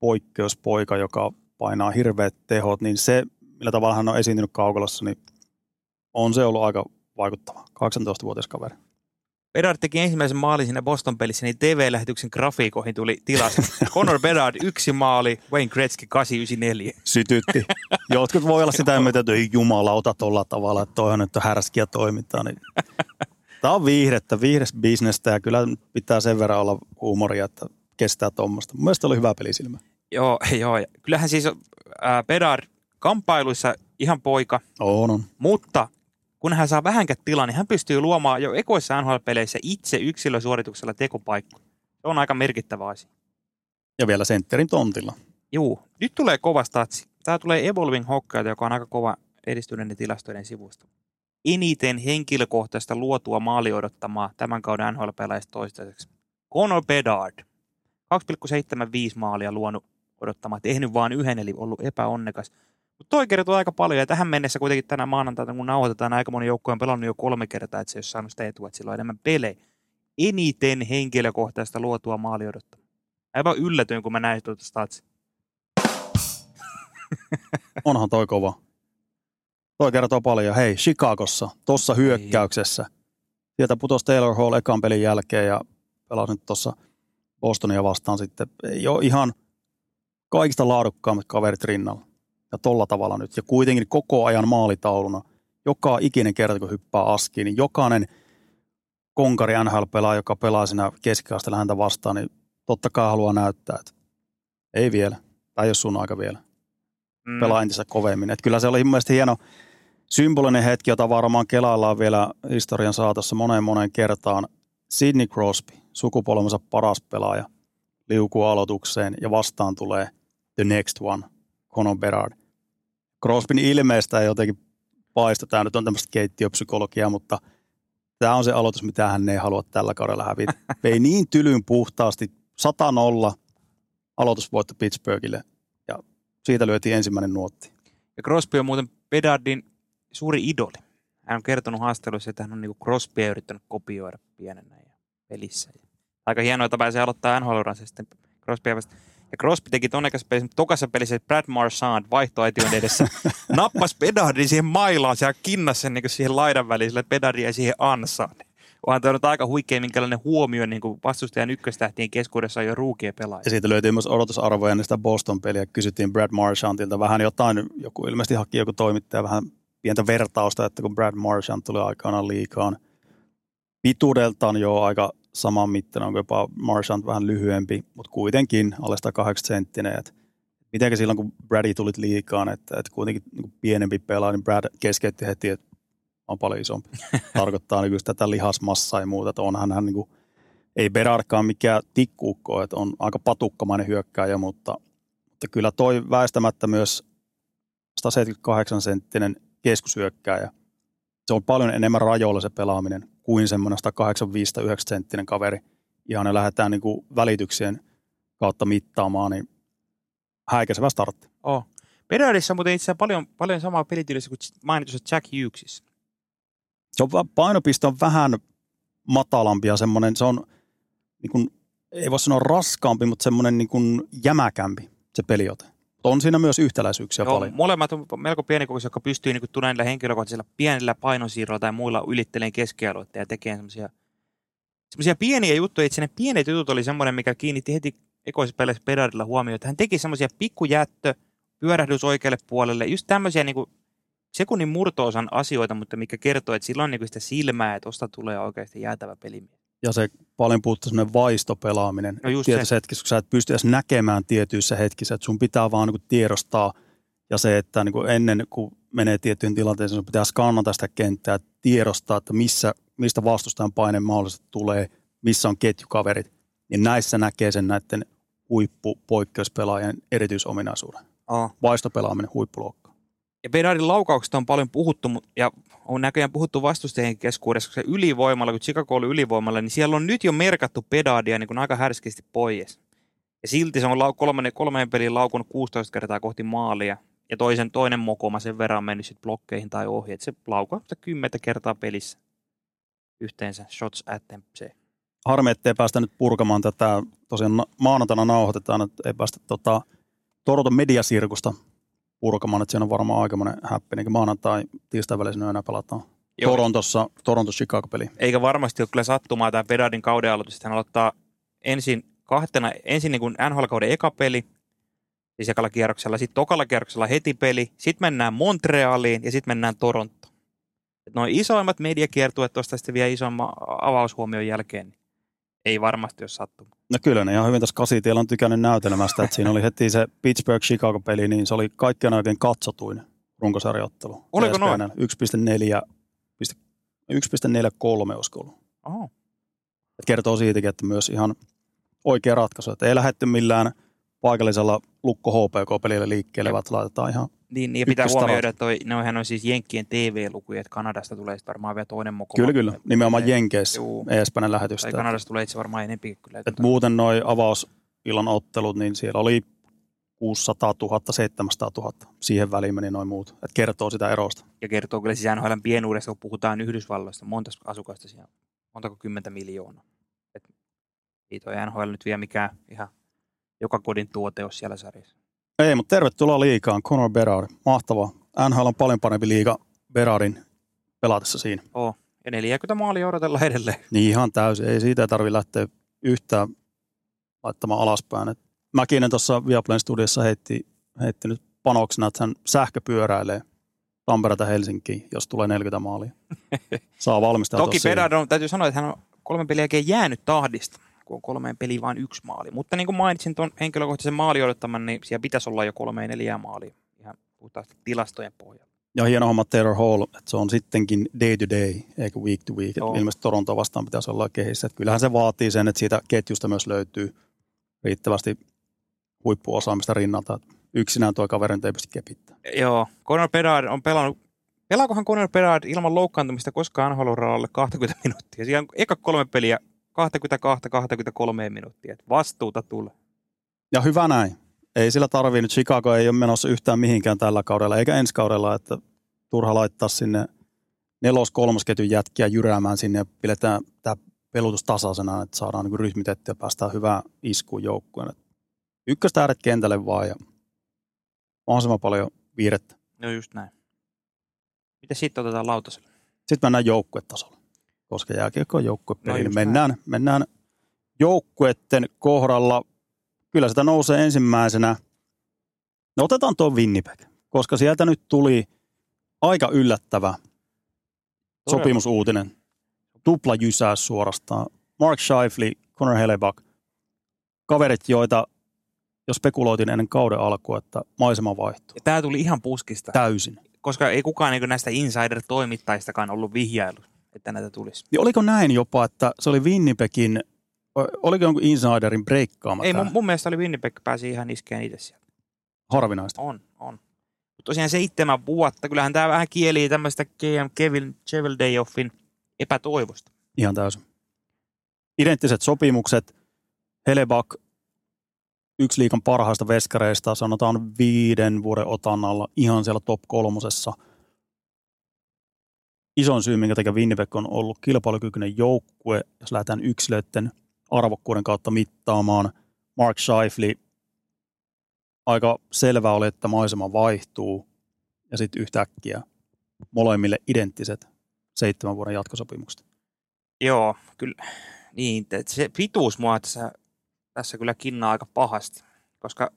poikkeuspoika, joka painaa hirveät tehot, niin se, millä tavalla hän on esiintynyt kaukalossa, niin on se ollut aika vaikuttava. 18-vuotias kaveri. Bedard teki ensimmäisen maalin siinä Boston-pelissä, niin TV-lähetyksen grafiikoihin tuli tilas. Conor Bedard yksi maali, Wayne Gretzky 894. sytytti. Jotkut voi olla sitä mieltä, että ei jumalauta tuolla tavalla, että toihan nyt on härskiä toimintaa. Niin. Tämä on viihdettä, viihdes bisnestä ja kyllä pitää sen verran olla huumoria, että kestää tuommoista. Mun mielestä oli hyvä pelisilmä. Joo, joo. Kyllähän siis ää, Bedard kamppailuissa ihan poika, On, on. mutta kun hän saa vähänkään tilaa, niin hän pystyy luomaan jo ekoissa NHL-peleissä itse yksilösuorituksella tekopaikku. Se on aika merkittävä asia. Ja vielä sentterin tontilla. Juu, nyt tulee kova statsi. Tämä tulee Evolving Hockeyta, joka on aika kova edistyneiden tilastojen sivusto. Eniten henkilökohtaista luotua maali odottamaa tämän kauden NHL-pelaajista toistaiseksi. Conor Bedard. 2,75 maalia luonut odottamaan. Tehnyt vain yhden, eli ollut epäonnekas. Mutta toi kertoo aika paljon, ja tähän mennessä kuitenkin tänä maanantaina, kun nauhoitetaan, aika moni joukkue on pelannut jo kolme kertaa, että se ei ole saanut sitä etua, että sillä on enemmän pelejä. Eniten henkilökohtaista luotua maali odottamaan. Aivan yllätyin, kun mä näin tuota statsia. Onhan toi kova. Toi kertoo paljon. Hei, Chicagossa, tuossa hyökkäyksessä. Sieltä putosi Taylor Hall ekan pelin jälkeen ja pelasi nyt tuossa Bostonia vastaan sitten. Ei ole ihan kaikista laadukkaammat kaverit rinnalla. Ja tolla tavalla nyt. Ja kuitenkin koko ajan maalitauluna. Joka ikinen kerta, kun hyppää askiin, niin jokainen konkari NHL-pelaaja, joka pelaa siinä keskiasteella häntä vastaan, niin totta kai haluaa näyttää, että ei vielä. Tai ei ole sun aika vielä Mm. pelaa entistä kovemmin. Et kyllä se oli mun mielestä hieno symbolinen hetki, jota varmaan kelaillaan vielä historian saatossa moneen moneen kertaan. Sidney Crosby, sukupolvensa paras pelaaja, liukuu aloitukseen ja vastaan tulee the next one, Conor Berard. Crosbyn ilmeestä ei jotenkin paista. Tämä nyt on tämmöistä keittiöpsykologiaa, mutta tämä on se aloitus, mitä hän ei halua tällä kaudella hävitä. Vei niin tylyn puhtaasti 100-0 aloitusvoitto Pittsburghille ja siitä lyötiin ensimmäinen nuotti. Ja Crosby on muuten Bedardin suuri idoli. Hän on kertonut haastatteluissa, että hän on niinku Crosbya yrittänyt kopioida pienenä ja pelissä. Aika hienoa, että pääsee aloittaa nhl sitten Crosbya vasta. Ja Crosby teki tonnekassa pelissä, mutta tokassa pelissä Brad Marchand vaihtoaition edessä nappas Bedardin siihen mailaan, siellä kinnas sen niin siihen laidan väliin, sillä Bedardi jäi siihen ansaan. Onhan tämä nyt aika huikea, minkälainen huomio niin kuin vastustajan ykköstähtien keskuudessa on jo ruukien pelaajia. Ja siitä löytyi myös odotusarvoja niistä Boston-peliä. Kysyttiin Brad Marchandilta vähän jotain, joku ilmeisesti haki joku toimittaja vähän pientä vertausta, että kun Brad Marchand tuli aikanaan liikaan pituudeltaan jo aika saman mittainen, onko jopa Marchand vähän lyhyempi, mutta kuitenkin alle 180 senttinen. Et mitenkä silloin, kun Brady tuli liikaan, että, että kuitenkin niin pienempi pelaaja, niin Brad keskeytti heti, että on paljon isompi. Tarkoittaa niin tätä lihasmassaa ja muuta, että onhan hän niin kuin, ei Berardkaan mikään tikkuukko, että on aika patukkamainen hyökkääjä, mutta, mutta kyllä toi väistämättä myös 178 senttinen keskushyökkääjä. Se on paljon enemmän rajoilla se pelaaminen kuin semmoinen 185 senttinen kaveri. Ihan ne lähdetään niin kuin välityksien kautta mittaamaan, niin häikäisevä startti. Oh. Bedardissa on muuten itse asiassa paljon, paljon samaa pelityylissä kuin mainitussa Jack Hughesissa. Se on, va- painopiste on vähän matalampi ja semmoinen, se on niin kuin, ei voi sanoa raskaampi, mutta semmoinen niin kuin jämäkämpi se peliote. On siinä myös yhtäläisyyksiä Joo, paljon. molemmat on melko pienikokoisia, jotka pystyy niin tulemaan henkilökohtaisilla pienillä painosiirroilla tai muilla ylitteleen keskialueita ja tekemään semmoisia semmoisia pieniä juttuja. Itse ne pienet jutut oli semmoinen, mikä kiinnitti heti ekoisessa peleissä Bedardilla huomioon, että hän teki semmoisia pikkujättö, pyörähdys oikealle puolelle, just tämmöisiä niin kuin sekunnin murtoosan asioita, mutta mikä kertoo, että sillä on niin kuin sitä silmää, että osta tulee oikeasti jäätävä pelimies. Ja se paljon puuttuu semmoinen vaistopelaaminen. No just tietyissä hetkissä, kun sä et pysty edes näkemään tietyissä hetkissä, että sun pitää vaan niin kuin tiedostaa ja se, että niin kuin ennen kuin menee tiettyyn tilanteeseen, sun pitää skannata sitä kenttää, tiedostaa, että missä, mistä vastustajan paine mahdollisesti tulee, missä on ketjukaverit, niin näissä näkee sen näiden huippupoikkeuspelaajien erityisominaisuuden. Oh. Vaistopelaaminen huippuluokka. Ja Bedardin laukauksesta on paljon puhuttu, ja on näköjään puhuttu vastustajien keskuudessa, koska se ylivoimalla, kun Chicago oli ylivoimalla, niin siellä on nyt jo merkattu Bedardia niin kuin aika härskisti pois. Ja silti se on lau- kolmen, kolmeen peliin laukunut 16 kertaa kohti maalia, ja toisen, toinen mokoma sen verran mennyt sit blokkeihin tai ohi, että se laukaa sitä kymmentä kertaa pelissä yhteensä shots attemptseen. Harmi, ettei päästä nyt purkamaan tätä, tosiaan na- maanantaina nauhoitetaan, että ei päästä tota, Toronton mediasirkusta purkamaan, että siinä on varmaan aikamoinen häppi, maanantai, tiistai välisenä enää pelataan. Joo. Torontossa, Toronto-Chicago-peli. eikä varmasti ole kyllä sattumaa tämä Bedardin kauden aloitus, että hän aloittaa ensin kahtena, ensin niin kuin NHL-kauden eka peli, siis ekalla kierroksella, sitten tokalla kierroksella heti peli, sitten mennään Montrealiin ja sitten mennään Torontoon. Noin isoimmat mediakiertueet tuosta sitten vielä isomman avaushuomion jälkeen, niin ei varmasti ole sattumaa. No kyllä ne ihan hyvin tässä kasitiellä on tykännyt näytelmästä, että siinä oli heti se Pittsburgh-Chicago-peli, niin se oli kaikkein oikein katsotuin runkosarjoittelu. Oliko noin? ESPN:llä. 1,4, 1,43 olisiko ollut. Oho. Et kertoo siitäkin, että myös ihan oikea ratkaisu. Että ei lähdetty millään paikallisella lukko HPK-pelillä liikkeelle, vaan laitetaan ihan Niin, niin ja pitää huomioida, että toi, noihän on siis Jenkkien TV-lukuja, että Kanadasta tulee sitten varmaan vielä toinen mokoma. Kyllä, kyllä. Nimenomaan Jenkeissä. ESPN lähetystä. Tai Kanadasta tulee itse varmaan enempi kyllä. Et muuten noi avausillan ottelut, niin siellä oli 600 000, 700 000. Siihen väliin meni noin muut. Et kertoo sitä erosta. ja kertoo kyllä NHLn pienuudesta, kun puhutaan Yhdysvalloista, monta asukasta siellä, on? montako kymmentä miljoonaa. Et ei toi NHL nyt vielä mikään ihan joka kodin tuote ole siellä sarjassa. Ei, mutta tervetuloa liikaan. Conor Berard. Mahtavaa. NHL on paljon parempi liiga Berardin pelatessa siinä. Oo. Ja 40 maalia odotellaan edelleen. Niin ihan täysin. Ei siitä tarvi lähteä yhtään laittamaan alaspäin. Et Mäkinen tuossa Viaplayn studiossa heitti, heitti nyt panoksena, että hän sähköpyöräilee Tampereelta Helsinkiin, jos tulee 40 maalia. Saa valmistautua Toki. Bedard on, täytyy sanoa, että hän on kolmen pelin jälkeen jäänyt tahdista, kun on kolmeen peliin vain yksi maali. Mutta niin kuin mainitsin tuon henkilökohtaisen maali odottaman, niin siellä pitäisi olla jo kolmeen neljää maalia. Ihan puhtaasti tilastojen pohjalta. Ja hieno homma Taylor Hall, että se on sittenkin day to day, eikä week to week. Joo. Ilmeisesti Toronto vastaan pitäisi olla kehissä. Että kyllähän se vaatii sen, että siitä ketjusta myös löytyy riittävästi huippuosaamista rinnalta. Että Yksinään tuo kaveri ei pysty kepittämään. Joo, Conor Bedard on pelannut, pelaakohan Conor Bedard ilman loukkaantumista koskaan nhl alle 20 minuuttia? Siellä on eka kolme peliä 22-23 minuuttia. Et vastuuta tulee. Ja hyvä näin. Ei sillä tarvii nyt, Chicago ei ole menossa yhtään mihinkään tällä kaudella, eikä ensi kaudella, että turha laittaa sinne nelos kolmosketjun jätkiä jyräämään sinne ja pidetään tämä pelutus tasaisena, että saadaan niin rytmitettyä ja päästään hyvään iskuun joukkueen. Et Ykköstähdet kentälle vaan ja mahdollisimman paljon viirettä. No just näin. Mitä sitten otetaan lautaselle? Sitten mennään joukkuetasolle, koska jääkiekko on joukkuepeli. No mennään, mennään joukkueiden kohdalla. Kyllä sitä nousee ensimmäisenä. No otetaan tuo Winnipeg, koska sieltä nyt tuli aika yllättävä sopimusuutinen. Tupla jysäys suorastaan. Mark Scheifele, Connor Hellebuck, kaverit, joita jo spekuloitiin ennen kauden alkua, että maisema vaihtuu. Tämä tuli ihan puskista, Täysin. koska ei kukaan niin näistä insider-toimittajistakaan ollut vihjailu, että näitä tulisi. Niin oliko näin jopa, että se oli Winnipegin, oliko jonkun insiderin breikkaama Ei, mun, mun mielestä oli Winnipeg pääsi ihan iskeen itse sieltä. Harvinaista. On, on. Mutta tosiaan seitsemän vuotta, kyllähän tämä vähän kielii tämmöistä GM Kevin Cheveldayoffin epätoivosta. Ihan täysin. Identtiset sopimukset. Helebak, yksi liikan parhaista veskareista, sanotaan viiden vuoden otannalla, ihan siellä top kolmosessa. Isoin syy, minkä takia Winnipeg on ollut kilpailukykyinen joukkue, jos lähdetään yksilöiden arvokkuuden kautta mittaamaan. Mark Scheifele, aika selvä oli, että maisema vaihtuu, ja sitten yhtäkkiä molemmille identtiset seitsemän vuoden jatkosopimukset. Joo, kyllä. Niin, se pituus mua tässä, tässä kyllä kinnaa aika pahasti, koska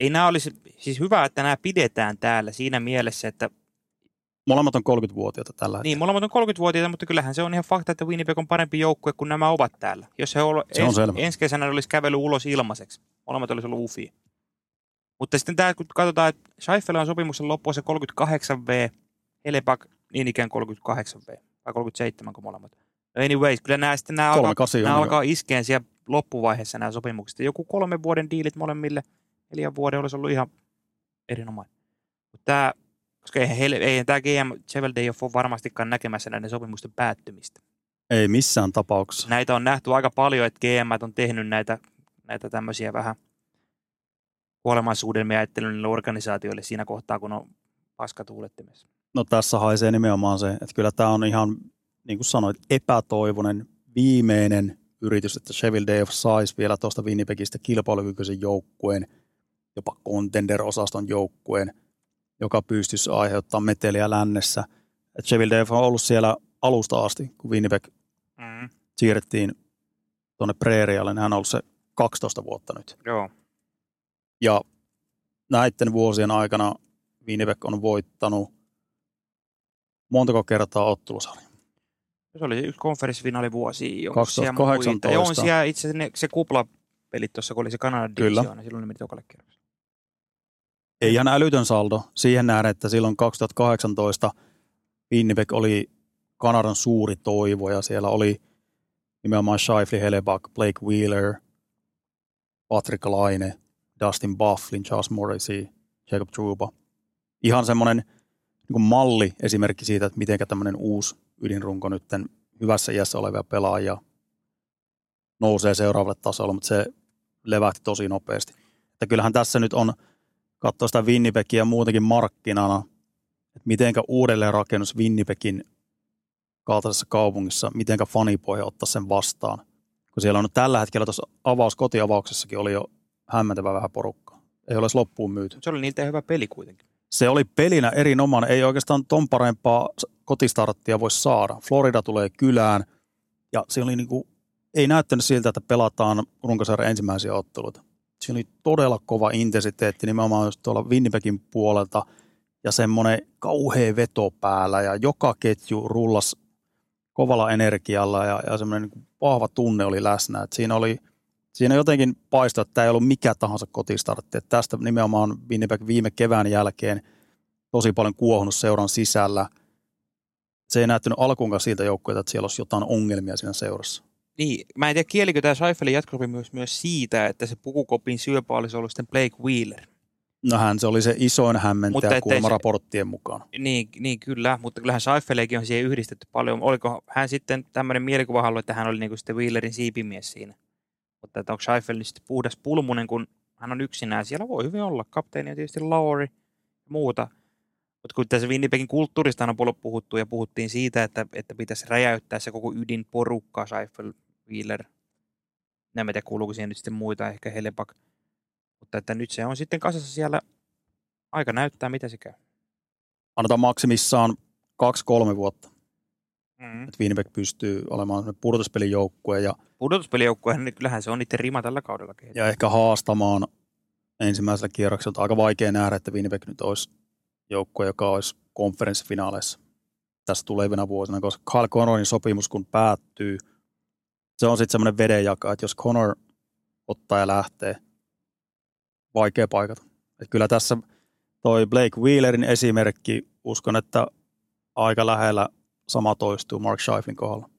ei nämä olisi, siis hyvä, että nämä pidetään täällä siinä mielessä, että Molemmat on 30-vuotiaita tällä hetkellä. niin, molemmat on 30-vuotiaita, mutta kyllähän se on ihan fakta, että Winnipeg on parempi joukkue kuin nämä ovat täällä. Jos he olo, Se on ens, selvä. ensi kesänä olisi kävely ulos ilmaiseksi, molemmat olisi ollut ufia. Mutta sitten tämä, kun katsotaan, että Scheifele on sopimuksen loppuun se 38V, Helebak niin ikään 38V, vai 37 kuin molemmat. Anyways, kyllä nämä, sitten nämä, alkaa, nämä alkaa iskeen siellä loppuvaiheessa nämä sopimukset. Joku kolmen vuoden diilit molemmille, neljän vuoden olisi ollut ihan erinomainen. Mutta tämä, koska eihän, heille, eihän tämä GM Cheveldayoff ole varmastikaan näkemässä näiden sopimusten päättymistä. Ei missään tapauksessa. Näitä on nähty aika paljon, että GM on tehnyt näitä, näitä tämmöisiä vähän kuolemansuudelmia ajattelun organisaatioille siinä kohtaa, kun on paska tuulettimessa. No tässä haisee nimenomaan se, että kyllä tämä on ihan, niin kuin sanoit, epätoivoinen viimeinen yritys, että Sheffield Dave saisi vielä tuosta Winnipegistä kilpailukykyisen joukkueen, jopa contender-osaston joukkueen, joka pystyisi aiheuttamaan meteliä lännessä. Et Sheffield Dave on ollut siellä alusta asti, kun Winnipeg Mm. siirrettiin tuonne Preerialle, niin hän on ollut se 12 vuotta nyt. Joo. Ja näiden vuosien aikana Winnipeg on voittanut montako kertaa ottelusarja. Se oli yksi konferenssifinaalivuosi. jonka siellä 2018. muita. Joo, on siellä itse ne, se kuplapelit tuossa, kun oli se Kanadan divisioona, silloin ne meni tokalle kierrokselle. Ihan älytön saldo siihen nähden, että silloin 2018 Winnipeg oli Kanadan suuri toivo ja siellä oli nimenomaan Shifley Hellebuck, Blake Wheeler, Patrick Laine, Dustin Bufflin, Charles Morrissey, Jacob Trouba. Ihan semmoinen niin malli esimerkki siitä, että miten tämmöinen uusi ydinrunko nyt hyvässä iässä olevia pelaajia nousee seuraavalle tasolle, mutta se levähti tosi nopeasti. Että kyllähän tässä nyt on katsoa sitä Winnipegia muutenkin markkinana, että mitenkä uudelleen rakennus Winnipegin kaltaisessa kaupungissa, mitenkä fanipohja ottaa sen vastaan. Kun siellä on nyt tällä hetkellä tuossa avaus, kotiavauksessakin oli jo hämmentävä vähän porukkaa. Ei ole loppuun myyty. Se oli niiltä hyvä peli kuitenkin. Se oli pelinä erinomainen. Ei oikeastaan ton parempaa kotistarttia voi saada. Florida tulee kylään ja se oli niinku, ei näyttänyt siltä, että pelataan runkosarjan ensimmäisiä otteluita. Se oli todella kova intensiteetti nimenomaan just tuolla Winnipegin puolelta ja semmoinen kauhea veto päällä ja joka ketju rullas kovalla energialla ja, ja semmoinen niin vahva tunne oli läsnä. Et siinä oli siinä jotenkin paistoi, että tämä ei ollut mikä tahansa kotistartti. Et tästä nimenomaan Winnipeg viime kevään jälkeen tosi paljon kuohunut seuran sisällä. Se ei näyttänyt alkuunkaan siltä joukkueelta, että siellä olisi jotain ongelmia siinä seurassa. Niin, mä en tiedä kielikö tämä Seifelin jatkosopimus myös siitä, että se pukukopin syöpä olisi ollut sitten Blake Wheeler. No hän se oli se isoin hämmentäjä kuulemma se- raporttien mukaan. Niin, niin kyllä, mutta kyllähän Seifelikin on siihen yhdistetty paljon. Oliko hän sitten tämmöinen mielikuvahallu, että hän oli niinku sitten Wheelerin siipimies siinä? Mutta että onko Seifel sitten puhdas pulmunen, kun hän on yksinään. Siellä voi hyvin olla. Kapteeni on tietysti Lowry ja muuta. Mutta kun tässä Winnipegin kulttuurista on paljon puhuttu ja puhuttiin siitä, että, että pitäisi räjäyttää se koko ydinporukka, Seifel, Wheeler. En mä tiedä, kuuluuko siihen nyt sitten muita, ehkä Helepak. Mutta että nyt se on sitten kasassa siellä. Aika näyttää, mitä se käy. Annetaan maksimissaan kaksi-kolme vuotta, Mm. että Winnipeg pystyy olemaan pudotuspelijoukkue ja, pudotuspelijoukkue, niin kyllähän se on niiden rima tällä kaudella. ja ehkä haastamaan ensimmäisellä kierroksella. Aika vaikea nähdä, että Winnipeg nyt olisi joukkue, joka olisi konferenssifinaaleissa tässä tulevina vuosina, koska Kyle Connorin sopimus kun päättyy, se on sitten semmoinen vedenjaka, että jos Connor ottaa ja lähtee, vaikea paikata. Et kyllä tässä toi Blake Wheelerin esimerkki, uskon, että aika lähellä sama toistuu Mark Scheiflin kohdalla.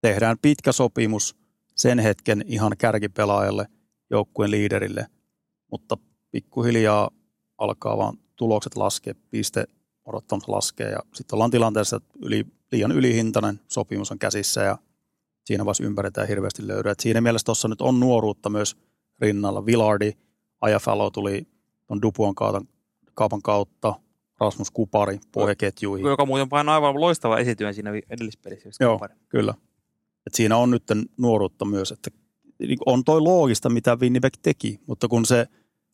Tehdään pitkä sopimus sen hetken ihan kärkipelaajalle, joukkueen liiderille, mutta pikkuhiljaa alkaa vaan tulokset laskea, piste odottamus laskee ja sitten ollaan tilanteessa, että yli, liian ylihintainen sopimus on käsissä ja siinä vaiheessa ympäröitään hirveästi löydyä. Et siinä mielessä tuossa nyt on nuoruutta myös rinnalla. Villardi, Ajafalo tuli tuon Dupuan kaupan, kaupan kautta, Rasmus Kupari pohjaketjuihin. Joka muuten painaa aivan loistava esityön siinä edellispelissä. Joo. Kupari. Kyllä. Et siinä on nyt nuoruutta myös, että niin on toi loogista, mitä Winnipeg teki, mutta kun se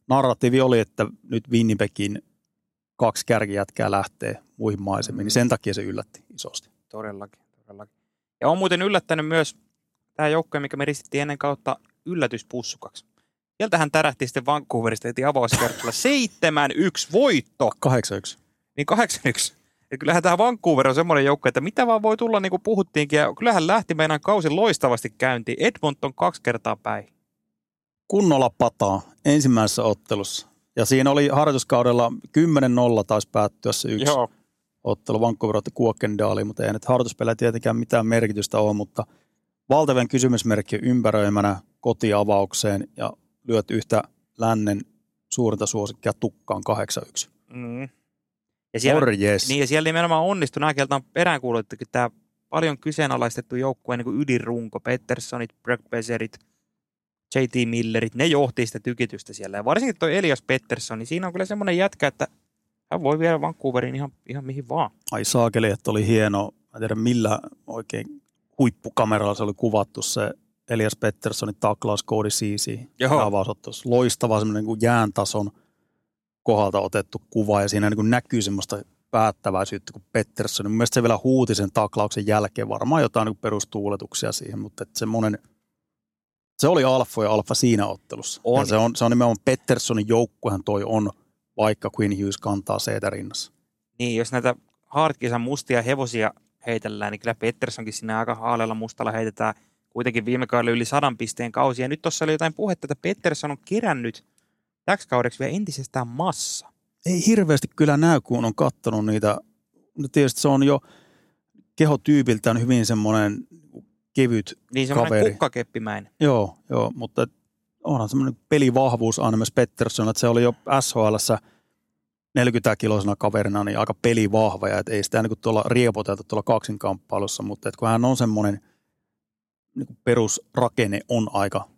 narratiivi oli, että nyt Winnipegin kaksi kärkijätkää lähtee muihin maisemiin, niin sen takia se yllätti isosti. Todellakin, todellakin. Ja on muuten yllättänyt myös tämä joukkue, mikä me ristittiin ennen kautta yllätyspussukaksi. Sieltähän tärähti sitten Vancouverista heti avauskertoilla 7-1 voitto, 8-1. niin 8-1. Ja kyllähän tämä Vancouver on semmoinen joukko, että mitä vaan voi tulla, niin kuin puhuttiinkin. Ja kyllähän lähti meidän kausi loistavasti käyntiin. Edmonton kaksi kertaa päin. Kunnolla pataa ensimmäisessä ottelussa. Ja siinä oli harjoituskaudella 10-0 taisi päättyä se yksi Joo. Ottelu. Vancouver otti Kuokkendaaliin, mutta ei nyt harjoituspelejä tietenkään mitään merkitystä ole, mutta valtavan kysymysmerkki ympäröimänä kotiavaukseen ja lyöt yhtä lännen suurinta suosikkia tukkaan 8-1. Mm. Ja siellä, Morjes. niin, ja siellä nimenomaan onnistui. Nämä kieltä on peräänkuulutettu, että tämä paljon kyseenalaistettu joukkueen niin ydinrunko, Petterssonit, Brock Bezerit, JT Millerit, ne johti sitä tykitystä siellä. Ja varsinkin tuo Elias Pettersson, niin siinä on kyllä semmoinen jätkä, että hän voi viedä Vancouveriin ihan, ihan mihin vaan. Ai saakeli, että oli hieno. Mä en tiedä millä oikein huippukameralla se oli kuvattu se Elias Petterssonin taklaus Cody. Avausottelussa. Loistava semmoinen niin jääntason kohdalta otettu kuva ja siinä niin kuin näkyy semmoista päättäväisyyttä kuin Pettersson. Mun mielestä se vielä huuti sen taklauksen jälkeen varmaan jotain niin perustuuletuksia siihen, mutta että semmoinen, se oli alfa ja alfa siinä ottelussa. On. Ja se on, se on nimenomaan Petterssonin joukkuehan toi on, vaikka Quinn Hughes kantaa seitä rinnassa. Niin, jos näitä hardkisan mustia hevosia heitellään, niin kyllä Petterssonkin sinne aika haaleella mustalla heitetään kuitenkin viime kaudella yli sadan pisteen kausi. Ja nyt tuossa oli jotain puhetta, että Pettersson on kerännyt täksi kaudeksi vielä entisestään massa. ei hirveästi kyllä näy, kun on katsonut niitä. No tietysti se on jo kehotyypiltään hyvin semmoinen kevyt. Niin semmoinen Kaveri. kukkakeppimäinen. Joo, joo, mutta et onhan semmoinen pelivahvuus aina myös Pettersson, että se oli jo SHLssä 40-kiloisena kaverina niin aika pelivahva ja et ei sitä niin tuolla riepoteltu tuolla kaksinkamppailussa, mutta et kun hän on semmoinen niin perusrakenne on aika,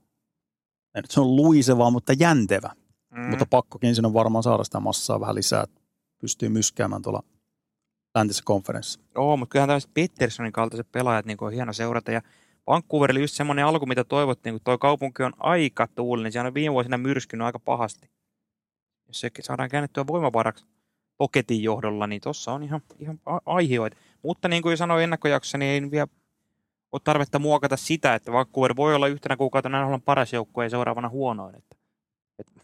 ei nyt se on luiseva, mutta jäntevä. Mm. Mutta pakkokin sinne on varmaan saada sitä massaa vähän lisää, että pystyy myskäämään tuolla läntisessä konferenssissa. Joo, mutta kyllähän tämmöiset Petterssonin kaltaiset pelaajat niin on hieno seurata. Ja Vancouverilla just semmoinen alku, mitä toivottiin, kun toi kaupunki on aika tuulinen. niin Siellä on viime vuosina myrskynyt aika pahasti. Jos se saadaan käännettyä voimavaraksi Toketin johdolla, niin tuossa on ihan, ihan a- aihioita. Mutta niin kuin sanoin ennakkojaksossa, niin ei vielä ole tarvetta muokata sitä, että Vancouver voi olla yhtenä kuukautena NHL paras joukkue ja seuraavana huonoin. Että, että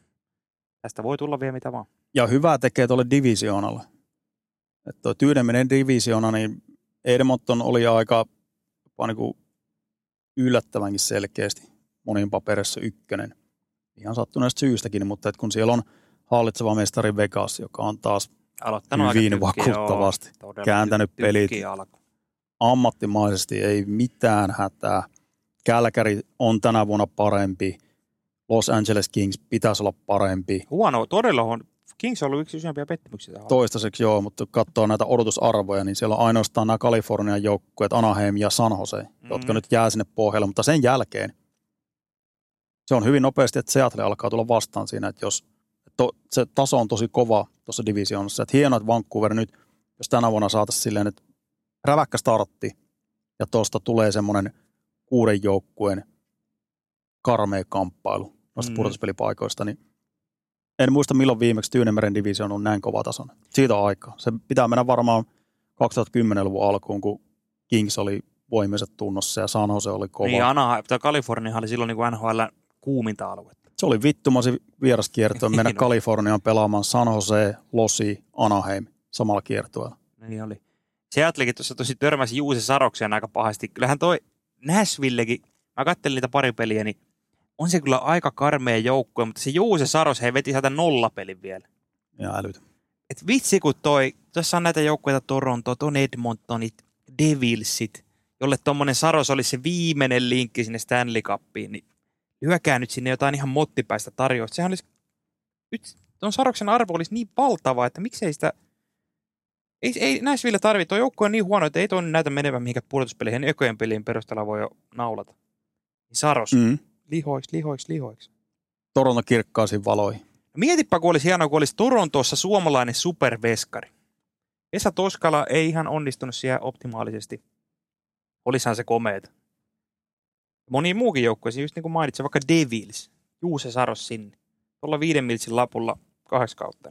tästä voi tulla vielä mitä vaan. Ja hyvää tekee tuolle divisioonalle. Tuo Tyyneminen divisioona, niin Edmonton oli aika niin kuin yllättävänkin selkeästi monin paperissa ykkönen. Ihan sattuneesta syystäkin, mutta että kun siellä on hallitseva mestari Vegas, joka on taas Aloittanut hyvin joo, vakuuttavasti todella kääntänyt ty- pelit alku. ammattimaisesti, ei mitään hätää. Kälkäri on tänä vuonna parempi. Los Angeles Kings pitäisi olla parempi. Huono, todella on. Kings on ollut yksi isompia pettymyksiä. tähän Toistaiseksi joo, mutta kun katsoo näitä odotusarvoja, niin siellä on ainoastaan nämä Kalifornian joukkueet, Anaheim ja San Jose, mm-hmm. jotka nyt jää sinne pohjalle. Mutta sen jälkeen se on hyvin nopeasti, että Seattle alkaa tulla vastaan siinä, että jos to, se taso on tosi kova tuossa divisioonassa. Että hienoa, että Vancouver nyt, jos tänä vuonna saataisiin silleen, että räväkkä startti ja tuosta tulee semmoinen kuuden joukkueen karmea kamppailu noista Mm. mm. pudotuspelipaikoista, niin en muista milloin viimeksi Tyynemeren division on näin kova tason. Siitä on aikaa. Se pitää mennä varmaan 2010-luvun alkuun, kun Kings oli voimiset tunnossa ja San Jose oli kova. Niin, Anaheim, tai Kalifornia oli silloin niin NHL kuuminta aluetta. Se oli vittumasi vieraskiertoa mennä Niin. Kaliforniaan pelaamaan San Jose, Losi, Anaheim samalla kiertueella. Niin oli. Seattlekin tuossa tosi törmäsi Juuse Sarokseen aika pahasti. Kyllähän toi Nashvillekin, mä kattelin niitä pari peliä, niin on se kyllä aika karmea joukkue, mutta se Juuse Saros, he veti sieltä nollapelin vielä. Ja älytä. Et vitsi kun toi, tuossa on näitä joukkueita Toronto, on Edmontonit, Devilsit, jolle tommonen Saros olisi se viimeinen linkki sinne Stanley Cupiin, niin hyökää nyt sinne jotain ihan mottipäistä tarjousta. Sehän olisi, nyt ton Saroksen arvo olisi niin valtava, että miksei sitä, ei, ei Nashville tarvitse, tuo joukkue on niin huono, että ei tuon näytä menevän mihinkään pudotuspeleihin, ekojen pelien perusteella voi jo naulata. Saros, mm. Mm. Lihoiksi, lihoiksi, lihoiksi. Toronto kirkkaisiin valoihin. No Mietipä, kun olisi hienoa, kun olisi Torontossa suomalainen superveskari. Esa Toskala ei ihan onnistunut siellä optimaalisesti. Olisihan se komeeta. Moni muukin joukkue, just niin kuin mainitsin, vaikka Devils, Juuse Saros sinne. Tuolla viiden miltsin lapulla kahdeksan kautta.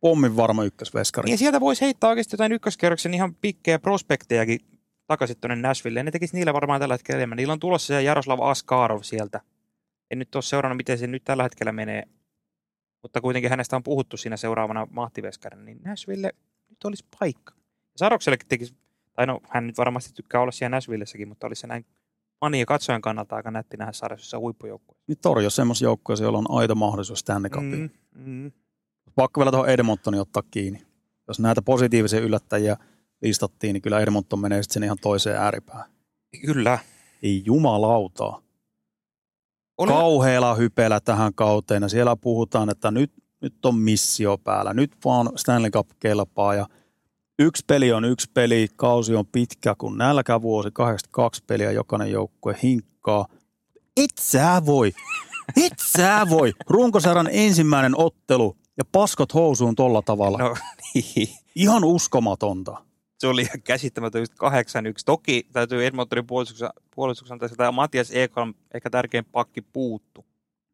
Pommin varma ykkösveskari. Niin ja sieltä voisi heittää oikeasti jotain ykköskerroksen ihan pikkejä prospektejakin takaisin tuonne Nashville. Ja ne tekisi niillä varmaan tällä hetkellä enemmän. Niillä on tulossa se Jaroslav Askarov sieltä. En nyt ole seurannut, miten se nyt tällä hetkellä menee. Mutta kuitenkin hänestä on puhuttu siinä seuraavana mahtiveskarina. Niin Nashville nyt olisi paikka. Ja Saroksellekin tekisi, tai no hän nyt varmasti tykkää olla siellä Nashvillessäkin, mutta olisi se näin fani ja katsojan kannalta aika nätti nähdä sarjassa huippujoukkue. Niin torjo semmoisia joukkoja, joilla on aito mahdollisuus Stanley Cupiin. Mm, mm. Pakko vielä tuohon Edmontonin ottaa kiinni. Jos näitä positiivisia yllättäjiä listattiin, niin kyllä Edmonton menee sitten sen ihan toiseen ääripäähän. Kyllä. Ei jumalautaa. Oli, Kauheella hypeellä tähän kauteen ja siellä puhutaan, että nyt, nyt on missio päällä. Nyt vaan Stanley Cup kelpaa ja yksi peli on yksi peli, kausi on pitkä kuin nälkävuosi, 82 peliä jokainen joukkue hinkkaa. Et sä voi, et sä voi. Runkosarjan ensimmäinen ottelu ja paskot housuun tolla tavalla. no, niin. Ihan uskomatonta. Se oli ihan käsittämätön just 8-1. Toki täytyy Edmontonin puolustuksen, puolustuksen antaa sitä, Matias Ekholm, ehkä tärkein pakki, puuttu.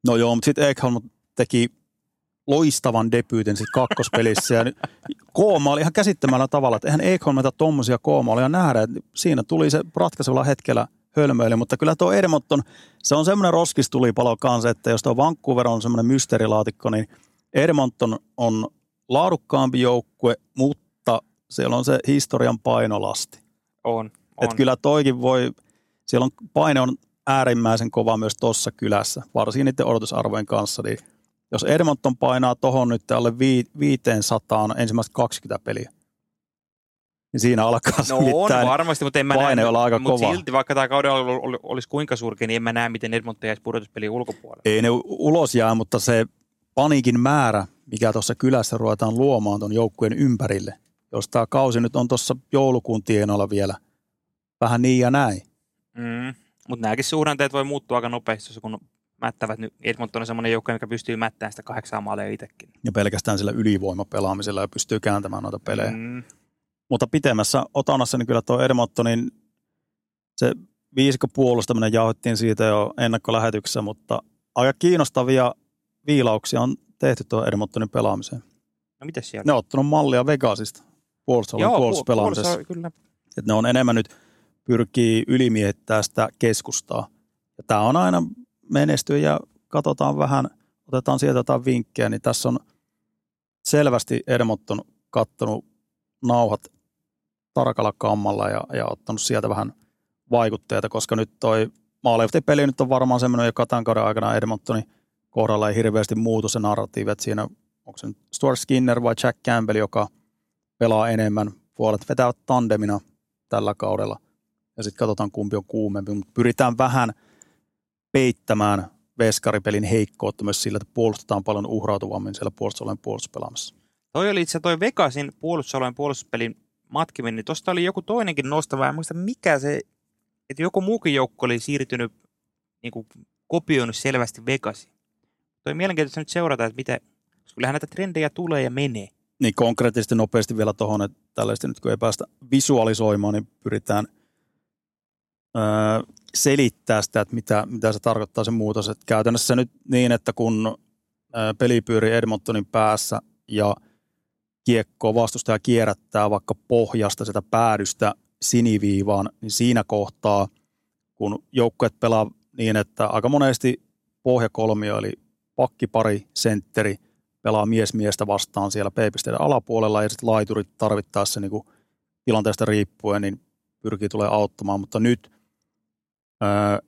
No joo, mutta sitten Ekholm teki loistavan debyytin sit kakkospelissä. Ja kooma oli ihan käsittämällä tavalla, että eihän Ekholmilta tuommoisia koomaalia nähdä. Et siinä tuli se ratkaisevalla hetkellä hölmöily, mutta kyllä tuo Edmonton, se on semmoinen roskistulipalo kanssa, että jos tuo Vancouver on semmoinen mysteerilaatikko, niin Edmonton on laadukkaampi joukkue, mutta siellä on se historian painolasti. On, on. Että kyllä toikin voi, siellä on paine on äärimmäisen kova myös tuossa kylässä, varsinkin niiden odotusarvojen kanssa. Niin jos Edmonton painaa tohon nyt alle vii- 500 ensimmäiset 20 peliä, niin siinä alkaa No on varmasti, mutta en mä paine näe, olla aika mutta kova. silti vaikka tämä kauden ol- ol- olisi kuinka surkea, niin en mä näe, miten Edmonton jäisi pudotuspeliin ulkopuolelle. Ei ne ulos jää, mutta se paniikin määrä, mikä tuossa kylässä ruvetaan luomaan tuon joukkueen ympärille, jos tämä kausi nyt on tuossa joulukuun tienoilla vielä vähän niin ja näin. Mm. Mutta nämäkin suhdanteet voi muuttua aika nopeasti, kun mättävät nyt. Edmonton on semmoinen joukko, mikä pystyy mättämään sitä kahdeksaa maalia itsekin. Ja pelkästään sillä ylivoimapelaamisella ja pystyy kääntämään noita pelejä. Mm. Mutta pitemmässä otanassa niin kyllä tuo Edmontonin se viisikko puolustaminen jauhettiin siitä jo ennakkolähetyksessä, mutta aika kiinnostavia viilauksia on tehty tuo Edmontonin pelaamiseen. No mitäs siellä? Ne on ottanut mallia Vegasista puolustusalueen puolustuspelaamisessa. puolustus- kyllä. Että ne on enemmän nyt pyrkii ylimiehittää sitä keskustaa. Ja tämä on aina menestyä ja katsotaan vähän, otetaan sieltä jotain vinkkejä, niin tässä on selvästi Edmonton kattonut nauhat tarkalla kammalla ja, ja ottanut sieltä vähän vaikutteita, koska nyt toi maalivahti-peli nyt on varmaan semmoinen, joka tämän kauden aikana Edmontonin kohdalla ei hirveästi muutu se narratiivi, että siinä onko se nyt Stuart Skinner vai Jack Campbell, joka pelaa enemmän, puolet vetävät tandemina tällä kaudella ja sitten katsotaan kumpi on kuumempi, mutta pyritään vähän peittämään veskaripelin heikkoutta myös sillä, että puolustetaan paljon uhrautuvammin siellä puolustusalueen puolustuspelaamassa. Toi oli itse toi Vegasin puolustusalueen puolustuspelin matkiminen, niin tuosta oli joku toinenkin nostava, en muista mikä se, että joku muukin joukko oli siirtynyt, niin kuin kopioinut selvästi Vegasin. Toi mielenkiintoista nyt seurata, että koska kyllähän näitä trendejä tulee ja menee. Niin konkreettisesti nopeasti vielä tuohon, että tällaista nyt kun ei päästä visualisoimaan, niin pyritään öö, selittää sitä, että mitä, mitä se tarkoittaa se muutos. Että käytännössä nyt niin, että kun peli pyörii Edmontonin päässä ja kiekko vastustaja kierrättää vaikka pohjasta sitä päädystä siniviivaan, niin siinä kohtaa, kun joukkueet pelaa niin, että aika monesti pohjakolmio, eli pakkipari, sentteri, pelaa mies miestä vastaan siellä P-pisteiden alapuolella ja sitten laiturit tarvittaessa niin kuin tilanteesta riippuen niin pyrkii tulee auttamaan, mutta nyt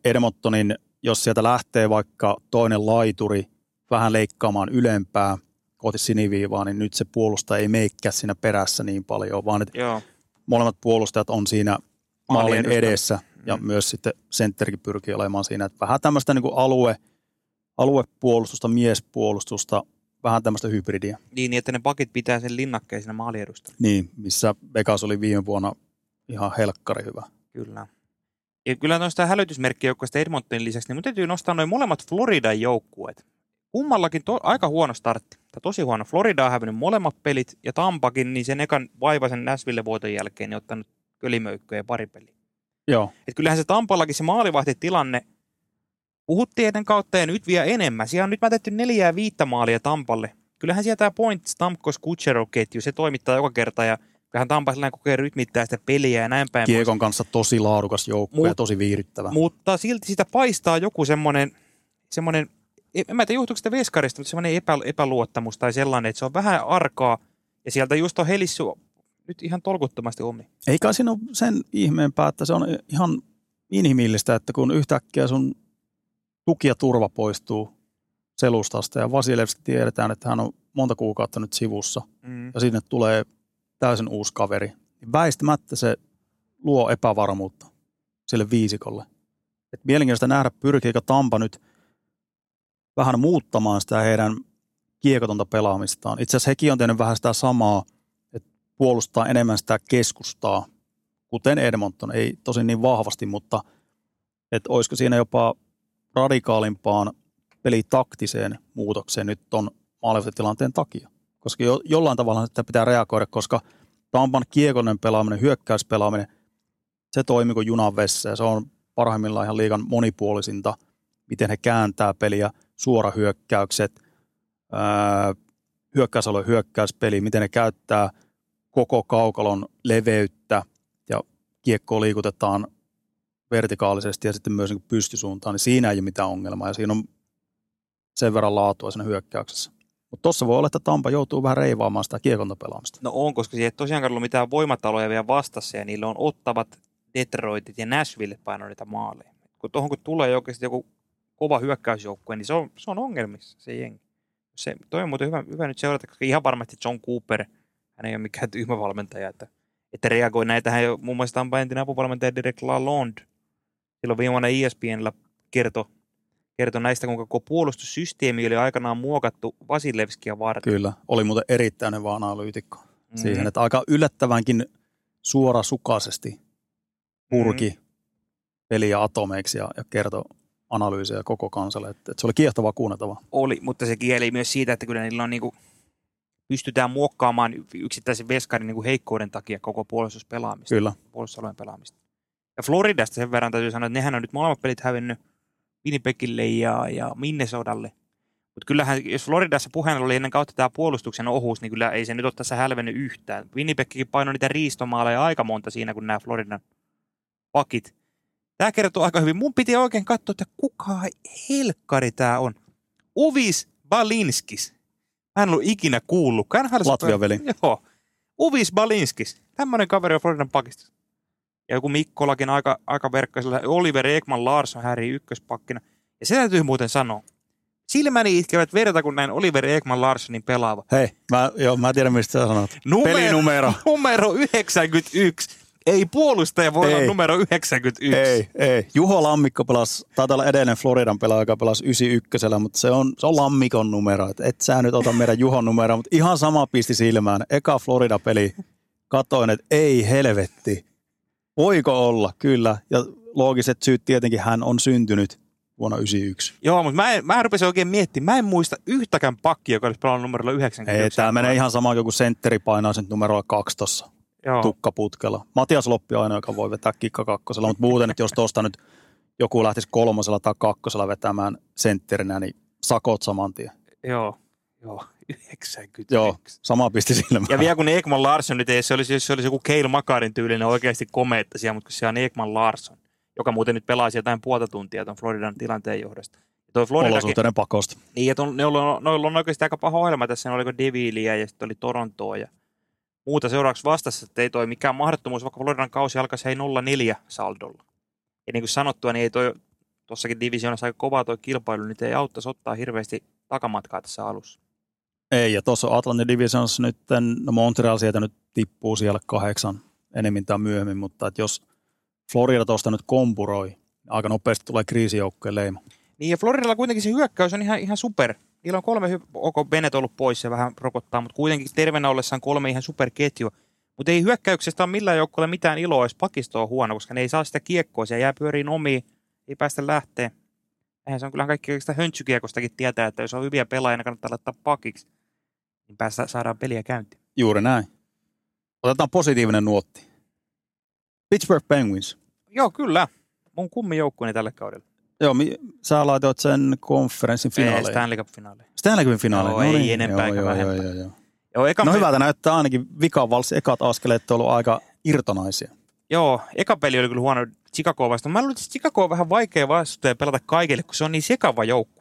Edmontonin, jos sieltä lähtee vaikka toinen laituri vähän leikkaamaan ylempää kohti siniviivaa, niin nyt se puolustaja ei meikkää siinä perässä niin paljon, vaan että Joo. molemmat puolustajat on siinä maalin edustalla. edessä ja Mm. myös sitten sentterikin pyrkii olemaan siinä, että vähän tämmöistä niin kuin alue, aluepuolustusta, miespuolustusta, vähän tämmöistä hybridiä. Niin, niin, että ne pakit pitää sen linnakkeen siinä maaliedustalla. Niin, missä Vegas oli viime vuonna ihan helkkari hyvä. Kyllä. Ja kyllä noista hälytysmerkkijoukkoista Edmontonin lisäksi, niin mun täytyy nostaa noin molemmat Floridan joukkueet. Kummallakin to, aika huono startti. Tai tosi huono. Florida on hävinnyt molemmat pelit ja Tampakin, niin sen ekan vaivaisen Nashville-voiton jälkeen, niin ottanut kölimöykköjä ja pari peliä. Joo, Et kyllähän se Tampallakin se maalivahtitilanne puhuttiin ennen kautta ja nyt vielä enemmän. Siellä on nyt mätetty neljää viittä maalia Tampalle. Kyllähän siellä tämä Point Stamkos Kutcherov ketju, se toimittaa joka kerta ja kyllähän Tampa sellainen kokee rytmittää sitä peliä ja näin päin. pois. Kiekon kanssa tosi laadukas joukkue ja tosi viihdyttävä. Mutta silti sitä paistaa joku semmoinen, semmoinen en mä tiedä johtuuko sitä veskarista, mutta semmoinen epä, epäluottamus tai sellainen, että se on vähän arkaa ja sieltä just on helissu nyt ihan tolkuttomasti omi. Ei kai siinä ole sen ihmeempää, että se on ihan inhimillistä, että kun yhtäkkiä sun tuki ja turva poistuu selustasta ja Vasilevski tiedetään, että hän on monta kuukautta nyt sivussa Mm. ja sinne tulee täysin uusi kaveri, väistämättä se luo epävarmuutta sille viisikolle. Et mielenkiintoista nähdä, pyrkiikö Tampa nyt vähän muuttamaan sitä heidän kiekotonta pelaamistaan. Itse asiassa hekin on tehnyt vähän sitä samaa, että puolustaa enemmän sitä keskustaa, kuten Edmonton. Ei tosin niin vahvasti, mutta että olisiko siinä jopa radikaalimpaan pelitaktiseen muutokseen nyt ton maalivastitilanteen takia. Koska jo, jollain tavalla sitä pitää reagoida, koska Tampan kiekollinen pelaaminen, hyökkäyspelaaminen, se toimii kuin junan vessa ja se on parhaimmillaan ihan liikan monipuolisinta, miten he kääntää peliä, suorahyökkäykset, hyökkäysalueen hyökkäyspeli, miten ne käyttää koko kaukalon leveyttä ja kiekkoa liikutetaan vertikaalisesti ja sitten myös niin pystysuuntaan, niin siinä ei ole mitään ongelmaa ja siinä on sen verran laatua siinä hyökkäyksessä. Mutta tuossa voi olla, että Tampa joutuu vähän reivaamaan sitä kiekontapelaamista. No on, koska siihen ei tosiaankaan ollut mitään voimataloja vielä vastassa ja niillä on ottavat Detroitit ja Nashville paino niitä maaleja. Kun tuohon kun tulee oikeasti joku kova hyökkäysjoukkue, niin se on, se on ongelmissa se jengi. Se, toi on muuten hyvä, hyvä nyt seurata, koska ihan varmasti John Cooper, hän ei ole mikään tyhmä valmentaja, että, että reagoi näitähän jo muun muassa Tampa entinen apuvalmentaja Derek Lalonde silloin viimeinen ESPNllä kertoi kertoi näistä, kuinka koko puolustussysteemi oli aikanaan muokattu Vasilevskia varten. Kyllä, oli muuten erittäin hyvä analyytikko mm-hmm. siihen, että aika yllättävänkin suorasukaisesti purki mm-hmm. peliä atomeiksi ja, ja kertoi analyysiä koko kansalle, että, että se oli kiehtovaa kuunneltavaa. Oli, mutta se kieli myös siitä, että kyllä niillä on niin kuin, pystytään muokkaamaan yksittäisen veskarin niin heikkouden takia koko puolustuspelaamista. Kyllä. Puolustusalueen pelaamista. Ja Floridasta sen verran täytyy sanoa, että nehän on nyt molemmat pelit hävinnyt Winnipegille ja, ja Minnesodalle. Mutta kyllähän, jos Floridassa puheen oli ennen kautta tämä puolustuksen ohuus, niin kyllä ei se nyt ole tässä hälvennyt yhtään. Winnipegkin painoi niitä riistomaaleja aika monta siinä, kun nämä Floridan pakit. Tämä kertoo aika hyvin. Mun piti oikein katsoa, että kuka helkkari tämä on. Uvis Balinskis. Hän on ollut ikinä kuullut. Latvian veli. Joo. Uvis Balinskis. Tämmöinen kaveri on Floridan pakista ja joku Mikkolakin aika, aika verkkaisella. Oliver Ekman Larsson häiri ykköspakkina. Ja se täytyy muuten sanoa. Silmäni itkevät verta, kun näin Oliver Ekman Larssonin pelaava. Hei, mä, joo, mä tiedän mistä sä sanot. Numero, Pelinumero. Numero 91. Ei puolustaja voi ei. olla numero 91. Ei, ei. Juho Lammikko pelasi, taitaa olla edellinen Floridan pelaaja, joka pelasi 91, mutta se on, se on Lammikon numero. Et, et sä nyt ota meidän Juhon numero, mutta ihan sama pisti silmään. Eka Florida-peli. Katoin, että ei helvetti. Voiko olla, kyllä. Ja loogiset syyt tietenkin hän on syntynyt vuonna 1991. Joo, mutta mä, en, mä rupesin oikein miettimään. Mä en muista yhtäkään pakkia, joka olisi pelannut numerolla 90. Ei, tämä menee ihan sama kuin sentteri painaa sen numerolla kaksi tuossa tukkaputkella. Matias Loppi on ainoa, joka voi vetää kikka kakkosella, mutta muuten, että jos tuosta nyt joku lähtisi kolmosella tai kakkosella vetämään sentterinä, niin sakot saman tien. Joo, joo. 91. Joo, sama pisti silmään. Ja vielä kun Ekman Larsson nyt ei, se olisi, se olisi joku Keil Makarin tyylinen oikeasti komeettaisia, mutta kun se on Ekman Larsson, joka muuten nyt pelasi jotain puolta tuntia tuon Floridan tilanteen johdosta. Ja toi Olosuhteiden pakosta. Niin, ja ton, ne on, noilla on oikeasti aika paha ohjelma tässä, ne oliko Devilia ja sitten oli Torontoa ja muuta seuraavaksi vastassa, että ei toi mikään mahdottomuus, vaikka Floridan kausi alkaisi hei 0-4 saldolla. Ja niin kuin sanottua, niin ei toi tuossakin divisioonassa aika kova tuo kilpailu, niin ei auttaisi ottaa hirveästi takamatkaa tässä alussa. Ei, ja tuossa Atlantin Divisions nyt, no Montreal sieltä nyt tippuu siellä kahdeksan enemmän tai myöhemmin, mutta että jos Florida tuosta nyt kompuroi, niin aika nopeasti tulee kriisijoukkojen leima. Niin ja Floridalla kuitenkin se hyökkäys on ihan, ihan super. Niillä on kolme, ok, Bennett ollut pois ja vähän rokottaa, mutta kuitenkin terveenä ollessaan kolme ihan superketju. Mutta ei hyökkäyksestä ole millään joukkueella mitään iloa, jos pakisto on huono, koska ne ei saa sitä kiekkoa, se jää pyöriin omiin, ei päästä lähteä. Eihän se on kyllä kaikki sitä höntsykiekostakin tietää, että jos on hyviä pelaajia, kannattaa laittaa pakiksi niin päästä, saadaan peliä käyntiin. Juuri näin. Otetaan positiivinen nuotti. Pittsburgh Penguins. Joo, kyllä. Mun kummi joukkueeni tälle kaudelle. Joo, mi- sä laitoit sen konferenssin finaaleihin. Ei, Stanley Cup-finaaliin. Stanley Cup-finaaliin. Joo, no ei niin. enempää joo, eikä joo, vähempää. Joo, joo, joo. Joo, eka no me... hyvältä näyttää ainakin vikavalsi ekat askeleet on ollut aika irtonaisia. Joo, eka peli oli kyllä huono Chicago vastaan. Mä luulen, että Chicago on vähän vaikea vastustaja pelata kaikille, kun se on niin sekava joukko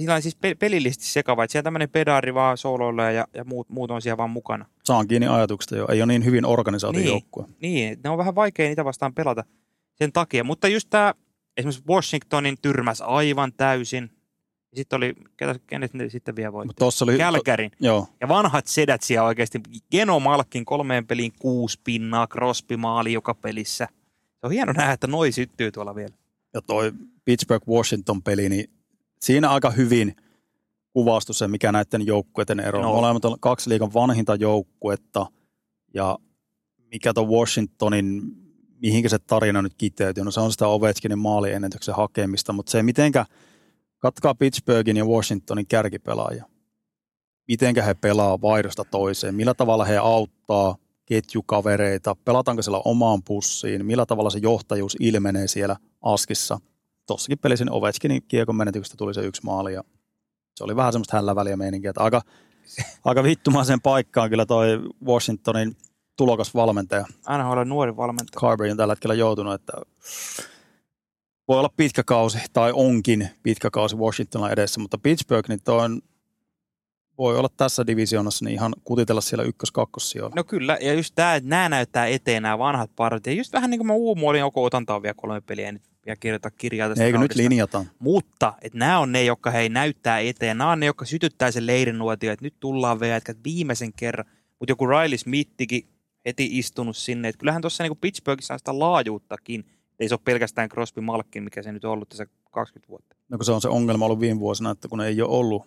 sillä on siis pelillisesti sekava, että siellä tämmöinen pedaari vaan sooloilla ja, ja muut, muut on siellä vaan mukana. Saan kiinni ajatuksesta jo, ei ole niin hyvin organisaatio niin, joukkue. Niin, ne on vähän vaikea niitä vastaan pelata sen takia, mutta just tämä esimerkiksi Washingtonin tyrmäs aivan täysin. Sitten oli, ketä, kenet ne sitten vielä voitti? Tossa oli... Kälkärin. Joo, Ja vanhat sedät siellä oikeasti. Geno Malkin kolmeen peliin kuusi pinnaa, Crosby maali joka pelissä. Se on hieno nähdä, että noi syttyy tuolla vielä. ja toi Pittsburgh-Washington-peli, niin siinä aika hyvin kuvastui se, mikä näiden joukkueiden ero on. No. Molemmat on kaksi liikan vanhinta joukkuetta ja mikä tuon Washingtonin, mihinkä se tarina nyt kiteytyy, no se on sitä Ovechkinin maaliennätyksen hakemista, mutta se mitenkä, katkaa Pittsburghin ja Washingtonin kärkipelaajia. Mitenkä he pelaa vaihdosta toiseen, millä tavalla he auttaa ketjukavereita, pelataanko siellä omaan pussiin, millä tavalla se johtajuus ilmenee siellä askissa. Tossakin pelisin Ovechkinin kiekon menetyksestä tuli se yksi maali ja se oli vähän semmoista hälläväliä meininkiä, että aika, aika vittumaiseen paikkaan kyllä toi Washingtonin tulokas valmentaja NHL on nuori valmentaja. Carberry on tällä hetkellä joutunut, että voi olla pitkä kausi, tai onkin pitkä kausi Washingtonilla edessä, mutta Pittsburgh, niin toi on, voi olla tässä divisioonassa niin ihan kutitella siellä ykkös-kakkossijoilla. No kyllä, ja just tämä, että nämä näyttää eteen nämä vanhat parit. Ja just vähän niin kuin mä uumoilin, joko otan vielä kolme peliä nyt ja kirjoita kirjaa tästä Eikö nyt linjataan? Mutta että nämä on ne, jotka hei näyttää eteen. Nämä on ne, jotka sytyttää sen leirin nuotio, että nyt tullaan vielä että viimeisen kerran. Mutta joku Riley Smithikin heti istunut sinne. Että kyllähän tuossa niin Pittsburghissa on sitä laajuuttakin. Ei se ole pelkästään Crosby Malkin, mikä se nyt on ollut tässä 20 vuotta. No kun se on se ongelma ollut viime vuosina, että kun ei ole ollut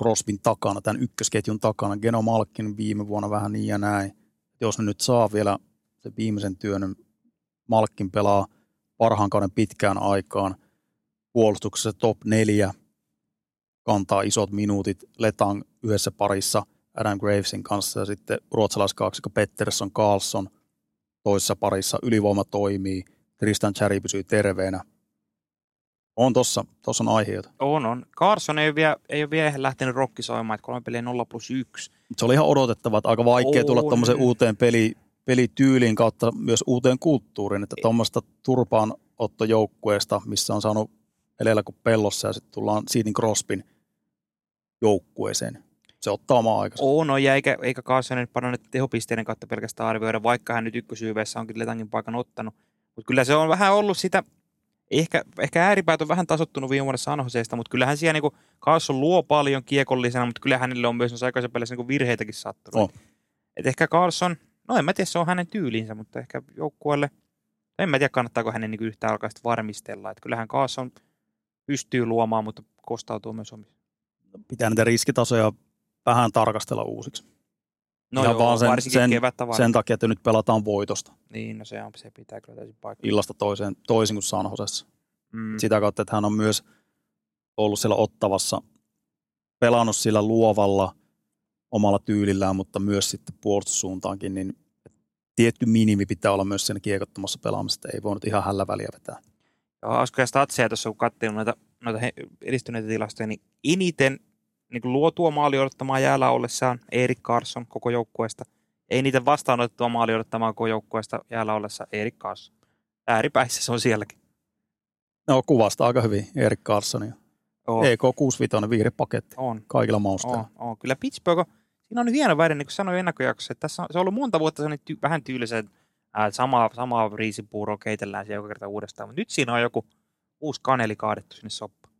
Crosbyn takana, tämän ykkösketjun takana, Geno Malkin viime vuonna vähän niin ja näin. Jos ne nyt saa vielä se viimeisen työn, niin Malkin pelaa parhaan kauden pitkään aikaan. Puolustuksessa top neljä, kantaa isot minuutit, Letang yhdessä parissa Adam Gravesin kanssa ja sitten ruotsalaiskaksikko Pettersson Carlson toisessa parissa, ylivoima toimii, Tristan Cherry pysyy terveenä. On tossa, tossa on aiheita. On, on. Carson ei ole vielä, ei ole vielä lähtenyt rokkisoimaan, että kolme peliä 0 plus 1. Mut se oli ihan odotettava, että aika vaikea tulla On. tuommoiseen uuteen peli, pelityyliin kautta myös uuteen kulttuuriin, että tuommoista turpaanottojoukkueesta, missä on saanut elellä kuin pellossa ja sitten tullaan Seatin Crospin joukkueeseen. Se ottaa omaa aikansa. On, on ja eikä, eikä Carson nyt paranna tehopisteiden kautta pelkästään arvioida, vaikka hän nyt ykkösyyveessä onkin Letangin paikan ottanut. Mutta kyllä se on vähän ollut sitä, ehkä, ehkä ääripäät on vähän tasottunut viime vuonna San Joseesta, mutta kyllähän siellä niinku Carson luo paljon kiekollisena, mutta kyllä hänelle on myös noissa aikaisemmissa peleissä niinku virheitäkin sattunut. On. Et ehkä Carson, no en mä tiedä, se on hänen tyylinsä, mutta ehkä joukkueelle, en mä tiedä kannattaako hänen niinku yhtään alkaa varmistella. Et kyllähän Carson pystyy luomaan, mutta kostautuu myös omissa. Pitää niitä riskitasoja vähän tarkastella uusiksi. No Ihan joo, vaan sen- varsinkin sen-. Sen takia, että nyt pelataan voitosta Niin, no se, on, se pitää kyllä täysin paikkaa. illasta toiseen, toisin kuin San Josessa. Mm. Sitä kautta, että hän on myös ollut siellä ottavassa, pelannut sillä luovalla omalla tyylillään, mutta myös sitten puolustussuuntaankin, niin tietty minimi pitää olla myös siinä kiekottomassa pelaamisessa, ei voinut ihan hällä väliä vetää. Joo, hauskoja statseja tuossa, kun katselin noita, noita edistyneitä tilastoja, niin eniten niin kuin luotua maali odottamaa jäällä ollessaan Erik Carson koko joukkueesta. Ei niitä vastaanotettua maali odottamaa koko joukkueesta jäällä ollessa Erik Carson. Ääripäissä se on sielläkin. No kuvasta aika hyvin Erik Carlsonia. On, EK 65 viihdepaketti on, kaikilla mausteilla. on, on. Kyllä Pittsburgh, on- siinä on hieno väri, niin kuin sanoin ennakkojaksossa, että tässä on, se on ollut monta vuotta sellainen ty, vähän tyylisen, että ää, sama, samaa riisipuuroa keitellään siellä joka kerta uudestaan. Mutta nyt siinä on joku uusi kaneli kaadettu sinne soppaan.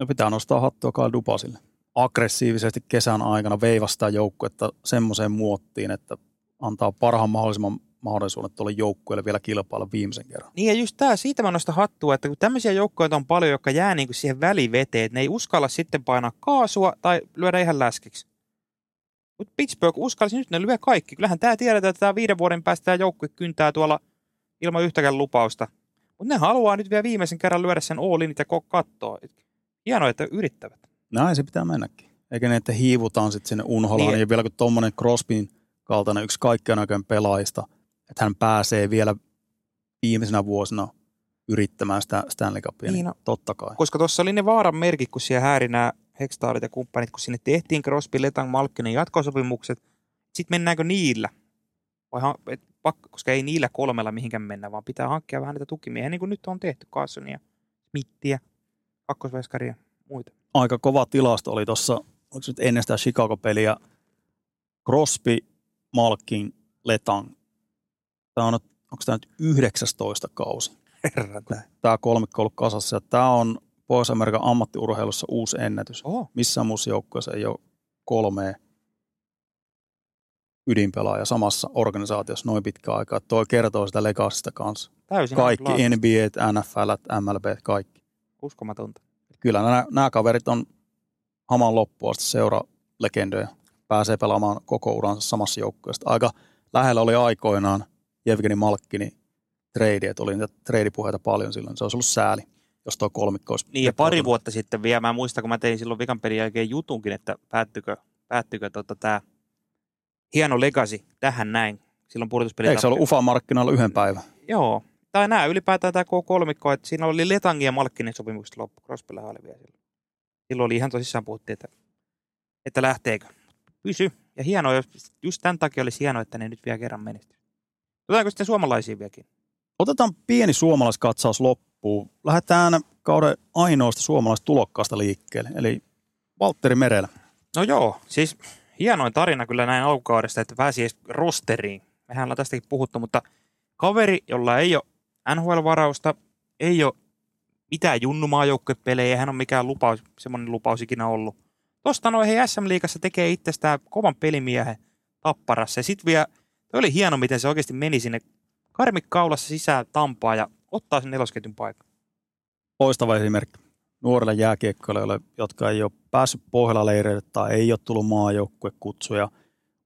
No pitää nostaa hattua Kyle Dupasille. Aggressiivisesti kesän aikana veivastaa joukkuetta semmoiseen muottiin, että antaa parhaan mahdollisimman mahdollisuuden tuolle joukkueelle vielä kilpailla viimeisen kerran. Niin ja just tämä, siitä mä nostan hattua, että kun tämmöisiä joukkoja on paljon, jotka jää niinku siihen väliveteen, että ne ei uskalla sitten painaa kaasua tai lyödä ihan läskiksi. Mutta Pittsburgh uskalsi nyt, ne lyö kaikki. Kyllähän tämä tiedetään, että tämä viiden vuoden päästä tämä joukkue kyntää tuolla ilman yhtäkään lupausta. Mutta ne haluaa nyt vielä viimeisen kerran lyödä sen all ja kattoa. Hienoa, että yrittävät. Näin se pitää mennäkin. Eikä ne, että hiivutaan sitten sinne unholaan. Niin. Ja vielä kun tuommoinen Crosbyn kaltainen yksi kaikkein näköinen pelaajista, että hän pääsee vielä viimeisenä vuosina yrittämään sitä Stanley Cupia, niin, Niin, no. totta kai. Koska tuossa oli ne vaaran merkit, kun siellä hääri nämä Hextaalit ja kumppanit, kun sinne tehtiin Crosby, Letang, Malkkinen jatkosopimukset. Sitten mennäänkö niillä? Vai, et, pakko, koska ei niillä kolmella mihinkään mennä, vaan pitää hankkia vähän niitä tukimiehiä, niin kuin nyt on tehty, Carsonia, Smithia, kakkosveskaria ja muita. aika kova tilasto oli tuossa, oliko nyt ennen sitä Chicago-peliä, Crosby, Malkin, Letang. Tämä on, onko tämä nyt 19 kausi? Herran tää. Tämä kolmikko on ollut kasassa tämä on Pohjois-Amerikan ammattiurheilussa uusi ennätys. Oho. Missään muussa joukkueessa ei ole kolmea ydinpelaajaa samassa organisaatiossa noin pitkä aika. Toi kertoo sitä legassista kanssa. Täysin Kaikki. NBA, NFL, MLB, kaikki. Uskomatonta. Kyllä nämä, nämä kaverit on haman loppuun asti seura legendoja. Pääsee pelaamaan koko uransa samassa joukkueessa. Aika lähellä oli aikoinaan Jevgeni Malkkini trade, että oli niitä treidipuheita paljon silloin. Se olisi ollut sääli, jos tuo kolmikko olisi Niin ja pari vuotta sitten vielä, mä muistan, kun mä tein silloin vikan pelin jälkeen jutunkin, että päättykö, päättykö tota, tämä hieno legacy tähän näin. Silloin pudotuspeli. Eikö se ollut UFA-markkinoilla yhden päivän? Joo. Tai nämä ylipäätään tämä K3, että siinä oli Letangin ja Malkkinen sopimukset loppu. Crosbylla oli vielä silloin. Silloin oli ihan tosissaan puhuttiin, että, että lähteekö. Pysy. Ja hienoa, jos- just tämän takia olisi hienoa, että ne nyt vielä kerran menestyy. Otetaanko sitten suomalaisiin vieläkin? Otetaan pieni suomalaiskatsaus loppuun. Lähdetään kauden ainoasta suomalaisesta tulokkaasta liikkeelle, eli Valtteri Merellä. No joo, siis hienoin tarina kyllä näin alkukaudesta, että pääsi edes rosteriin. Mehän ollaan tästäkin puhuttu, mutta kaveri, jolla ei ole NHL-varausta, ei ole mitään junnumaajoukkuepelejä, hän ole mikään lupaus, semmoinen lupaus ikinä ollut. Tosta noin hei SM-liigassa tekee itsestään kovan pelimiehen tapparassa. Ja sitten vielä, toi oli hieno, miten se oikeasti meni sinne karmik kaulassa sisään Tampaa ja ottaa sen nelosketjun paikan. Loistava esimerkki nuorille jääkiekkoilijoille, jotka ei ole päässyt Pohjola-leireille tai ei ole tullut maajoukkuekutsuja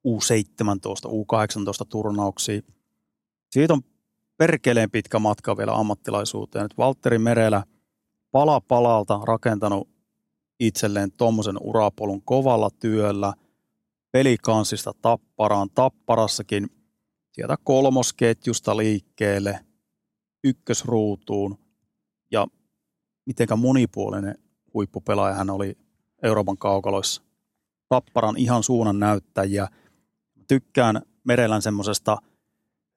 U17, U18 turnauksiin. Siitä on perkeleen pitkä matka vielä ammattilaisuuteen. Nyt Valtteri Merelä pala palalta rakentanut itselleen tuommoisen urapolun kovalla työllä, pelikansista tapparaan, tapparassakin sieltä kolmosketjusta liikkeelle, ykkösruutuun ja mitenkä monipuolinen huippupelaaja hän oli Euroopan kaukaloissa. Tapparan ihan suunnan näyttäjiä. Tykkään Merelän semmoisesta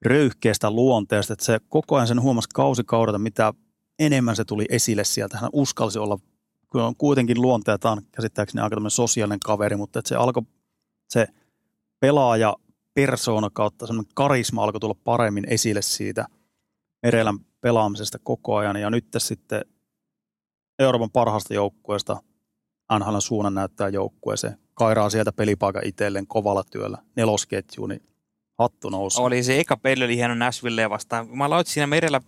röyhkeästä luonteesta, että se koko ajan sen huomasi kausikaudelta, mitä enemmän se tuli esille sieltä. Hän uskalsi olla, kun on kuitenkin luonteeltaan käsittääkseni aika tämmöinen sosiaalinen kaveri, mutta että se alkoi, se pelaaja persoona kautta semmoinen karisma alkoi tulla paremmin esille siitä Merelän pelaamisesta koko ajan. Ja nyt sitten Euroopan parhaasta joukkueesta NHLn suunnan näyttää joukkueeseen. Kairaa sieltä pelipaikan itselleen kovalla työllä. Nelosketju, niin hattu nousi. Oli se eka peli oli hieno Nashville vastaan. Mä aloitin siinä merellä,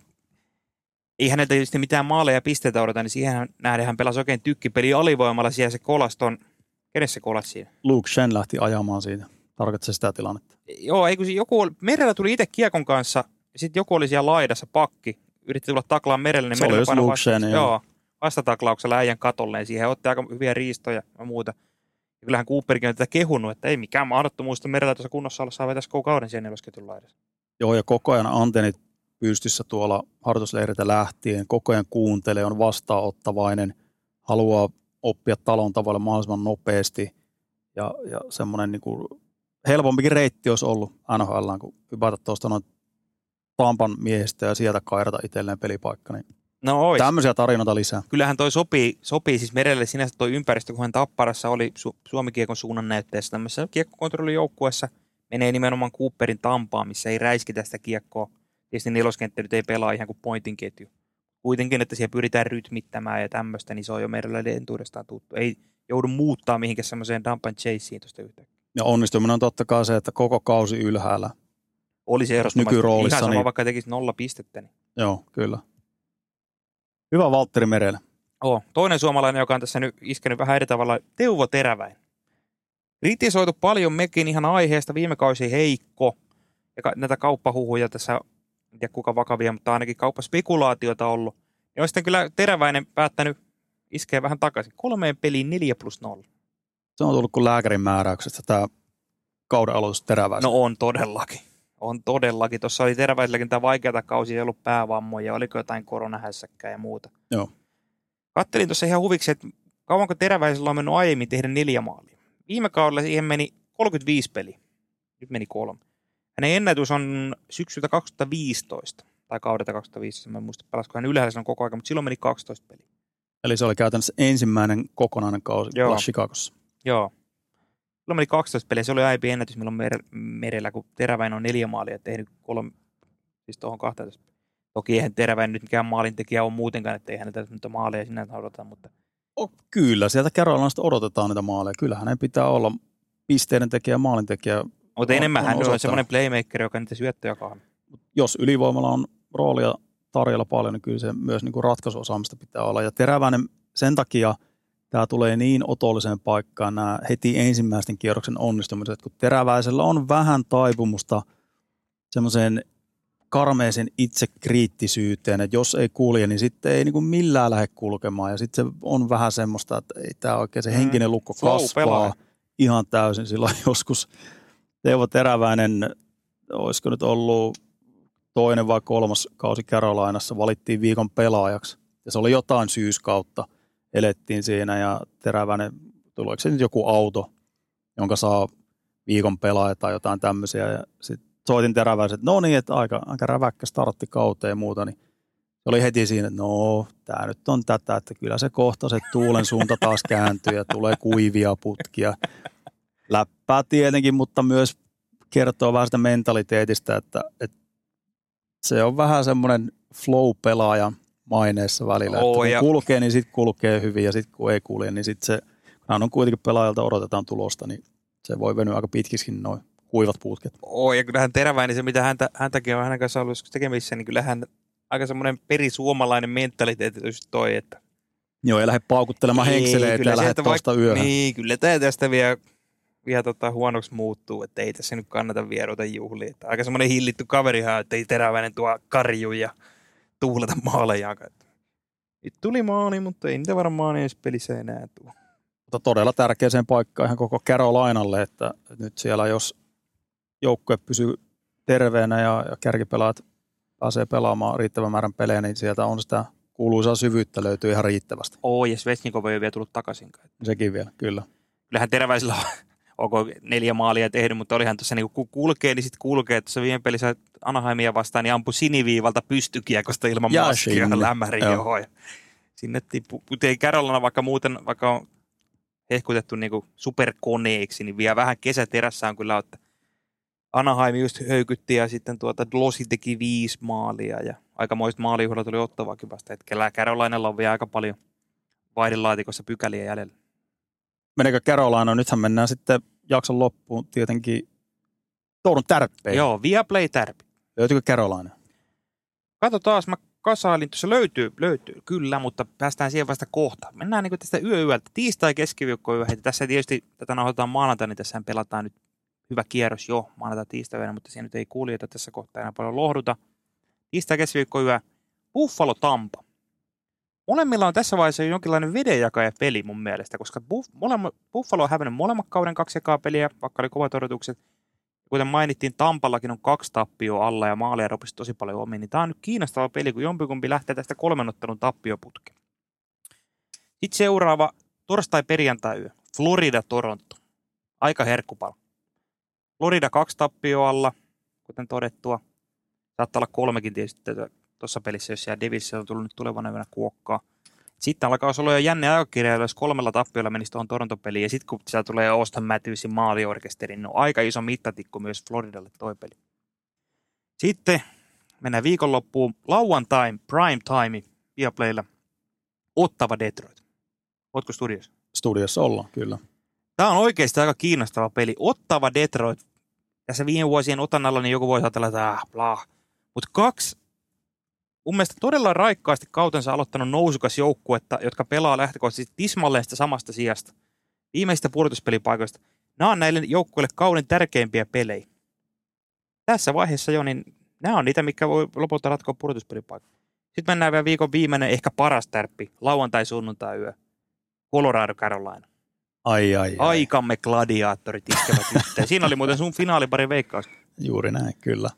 ei häneltä tietysti mitään maaleja ja pisteitä odota, niin siihen nähden hän pelasi oikein tykkipeli alivoimalla. Siellä se kolas ton, kenessä se kolas siinä? Luke Shen lähti ajamaan siitä. Tarkoittaa se sitä tilannetta. Joo, ei kun joku, merellä tuli itse kiekon kanssa, ja sitten joku oli siellä laidassa, pakki, yritti tulla taklaan merelle, niin just painoi vasta- joo. vastataklauksella äijän katolleen siihen, otti aika hyviä riistoja ja muuta. Ja kyllähän Cooperkin on tätä kehunut, että ei mikään mahdottomuus, että merellä tuossa kunnossa olla saa vetäisi koko kauden siellä nelosketjun laidassa. Joo, ja koko ajan antennit pystyssä tuolla harjoitusleiriltä lähtien. Koko ajan kuuntelee, on vastaanottavainen, haluaa oppia talon tavalla mahdollisimman nopeasti. Ja, ja semmoinen niin kuin helpompikin reitti olisi ollut NHL, kun hypätä tuosta noin Tampan miehistä ja sieltä kairata itselleen pelipaikka. Niin No ois. tämmöisiä tarinoita lisää. kyllähän toi sopii, sopii siis merelle sinänsä toi ympäristö, kun hän Tapparassa oli Su- Suomi-kiekon suunnan näytteessä tämmöisessä kiekkokontrollijoukkueessa, menee nimenomaan Cooperin tampaan, missä ei räiskitä sitä kiekkoa. Tietysti neloskenttä nyt ei pelaa ihan kuin pointin ketju. Kuitenkin, että siellä pyritään rytmittämään ja tämmöistä, niin se on jo merellä entuudestaan tuttu. Ei joudu muuttaa mihinkään semmoiseen dump and chaseen tuosta yhtäkkiä. Ja onnistuminen on totta kai se, että koko kausi ylhäällä. Oli se ehdottomasti nykyroolissa, ihan sama, niin- vaikka tekisi nolla pistettä. Niin. Joo, kyllä. Hyvä Valtteri Merellä. Oh, toinen suomalainen, joka on tässä nyt iskenyt vähän eri tavalla, Teuvo Teräväin. Kritisoitu paljon mekin ihan aiheesta, viime kausi heikko. Ja näitä kauppahuhuja tässä, en tiedä kuka vakavia, mutta ainakin kauppaspekulaatiota ollut. Ja on sitten kyllä Teräväinen päättänyt iskeä vähän takaisin. Kolmeen peliin 4 plus 0. Se on tullut kuin lääkärin määräyksestä tämä kauden aloitus teräväistä. No on todellakin. On todellakin. Tuossa oli Teräväiselläkin tämä vaikeata kausi, ei ollut päävammoja, oliko jotain koronahässäkkää ja muuta. Joo. Kattelin tuossa ihan huviksi, että kauanko Teräväisellä on mennyt aiemmin tehdä neljä maalia. Viime kaudella siihen meni 35 peliä. Nyt meni kolme. Hänen ennätys on syksyltä 2015, tai kaudelta 2015, mä en muista pelasko hän ylhäällä silloin koko ajan, mutta silloin meni 12 peliä. Eli se oli käytännössä ensimmäinen kokonainen kausi. Joo. Chicagossa. Joo. Silloin meni 12 peliä, se oli aiempi ennätys milloin mer- merellä, kun Teräväinen on neljä maalia tehnyt kolme, siis tuohon 12. Toki eihän Teräväinen nyt mikään maalintekijä on muutenkaan, että ei häneltä nyt maaleja sinä odota, mutta Oh, kyllä, sieltä Carolinasta odotetaan niitä maaleja. Kyllä hänen pitää olla pisteiden tekijä ja maalintekijä. mutta enemmän hän on semmoinen playmaker, joka niitä syöttöjä kahvaa. Jos ylivoimalla on roolia tarjolla paljon, niin kyllä se myös niin kuin ratkaisuosaamista pitää olla. Ja teräväinen sen takia tämä tulee niin otolliseen paikkaan nämä heti ensimmäisten kierroksen onnistumiset, kun teräväisellä on vähän taipumusta semmoiseen karmeeseen itsekriittisyyteen, että jos ei kulje, niin sitten ei niin kuin millään lähde kulkemaan. Ja sitten se on vähän semmoista, että ei tämä oikein se Mm. henkinen lukko Flow kasvaa pelaaja. ihan täysin. Silloin joskus Teuvo Teräväinen, olisiko nyt ollut toinen vai kolmas kausi Carolinassa, valittiin viikon pelaajaksi. Ja se oli jotain syyskautta, elettiin siinä ja Teräväinen, tuleeko se nyt joku auto, jonka saa viikon pelaaja tai jotain tämmöisiä. Ja sitten soitin Teräväisen, että no niin, että aika, aika räväkkä startti kauteen ja muuta, niin oli heti siinä, että no, tämä nyt on tätä, että kyllä se kohta se tuulen suunta taas kääntyy ja tulee kuivia putkia. Läppää tietenkin, mutta myös kertoo vähän sitä mentaliteetistä, että, että se on vähän semmoinen flow-pelaaja maineessa välillä. Oo, että kun ja- kulkee, niin sitten kulkee hyvin ja sitten kun ei kulje, niin sitten se, kun on kuitenkin pelaajalta odotetaan tulosta, niin se voi venyä aika pitkiskin noin kuivat putket. Oo, ja kyllähän Teräväinen, se mitä häntä, häntäkin on hänen kanssaan ollut tekemissä, niin kyllähän aika semmoinen perisuomalainen mentaliteetti just toi, että Joo, ei lähde paukuttelemaan Ei, henkseleitä ja lähde tuosta yöhön. Niin, kyllä tämä tästä vielä, vielä tota huonoksi muuttuu, että ei tässä nyt kannata vierota juhlia. Että aika semmoinen hillitty kaverihan, että ei teräväinen tuo karju ja tuuleta maaleja. Nyt tuli maali, mutta ei niitä varmaan edes pelissä enää tule. mutta todella tärkeäseen paikkaan ihan koko Carolinalle, että nyt siellä jos joukkue pysyy terveenä ja, ja kärkipelaat pääsee pelaamaan riittävän määrän pelejä, niin sieltä on sitä kuuluisaa syvyyttä löytyy ihan riittävästi. Oo, ja Svetsnikov ei ole vielä tullut takaisin. Sekin vielä, kyllä. Kyllähän teräväisillä on onko neljä maalia tehnyt, mutta olihan tuossa niin kun kulkee, niin sitten kulkee. Tuossa viime pelissä Anaheimia vastaan, niin ampui siniviivalta pystykiekosta ilman Ja maskia sinne. lämmärin Joo. johon. Ja Sinne tippu, Carolina vaikka muuten, vaikka on hehkutettu niin superkoneeksi, niin vielä vähän kesäterässä on kyllä, että Anaheim just höykytti ja sitten tuota Dlosi teki viisi maalia ja aikamoiset maalijuhlat oli ottavaakin vasta hetkellä. Carolinalla on vielä aika paljon vaihdenlaatikossa pykäliä jäljellä. Menekö Carolina? Nythän mennään sitten jakson loppuun tietenkin Tourun tärppeihin. Joo, Viaplay tärpi. Löytyykö Carolina? Kato taas, mä kasailin, tuossa löytyy, löytyy, kyllä, mutta päästään siihen vasta kohta. Mennään niin tästä yö yöltä, tiistai, keskiviikko, yö. Tässä tietysti tätä nauhoitetaan maanantaina, niin tässä pelataan nyt hyvä kierros jo maanantai tiistai mutta siinä nyt ei kuljeta tässä kohtaa enää paljon lohduta. Tiistai, keskiviikko, yö. Buffalo, Tampa. Molemmilla on tässä vaiheessa jonkinlainen vedenjakaja peli mun mielestä, koska Buff- molemmat, Buffalo on hävinnyt molemmat kauden kaksi ekaa peliä, vaikka oli kovat odotukset. Kuten mainittiin, Tampallakin on kaksi tappioa alla ja maaleja ropisi tosi paljon omiin. Niin tämä on nyt kiinnostava peli, kun jompikumpi lähtee tästä kolmen ottelun tappioputkeen. Sitten seuraava torstai-perjantai-yö. Florida-Toronto. Aika herkkupala. Florida kaksi tappioa alla, kuten todettua. Saattaa olla kolmekin tietysti tuossa pelissä, jos siellä Devils on tullut nyt tulevana yönä kuokkaa. Sitten alkaa olla jo jänne aikakirja, jos kolmella tappiolla menisi tuohon Toronto-peliin. Ja sitten kun siellä tulee Auston Matthewsin maaliorkesteri, niin on aika iso mittatikku myös Floridalle toi peli. Sitten mennään viikonloppuun. Lauantain prime time Viaplaylla. Ottava Detroit. Ootko studiossa? Studiossa ollaan, kyllä. Tämä on oikeasti aika kiinnostava peli. Ottava Detroit. Tässä viime vuosien otannalla niin joku voi ajatella, että ah, blah. Mutta kaksi mun mielestä todella raikkaasti kautensa aloittanut nousukas joukkuetta, jotka pelaa lähtökohtaisesti tismalleen sitä samasta sijasta. Viimeistä pudotuspelipaikoista. Nämä on näille joukkueille kauden tärkeimpiä pelejä. Tässä vaiheessa jo, niin nämä on niitä, mikä voi lopulta ratkoa pudotuspelipaikkaa. Sitten mennään vielä viikon viimeinen, ehkä paras tärppi, lauantai-sunnuntai yö. Colorado Carolina. Ai, ai, ai. Aikamme gladiaattorit iskevät yhteen. Siinä oli muuten sun finaalipari veikkaus. Juuri näin, kyllä.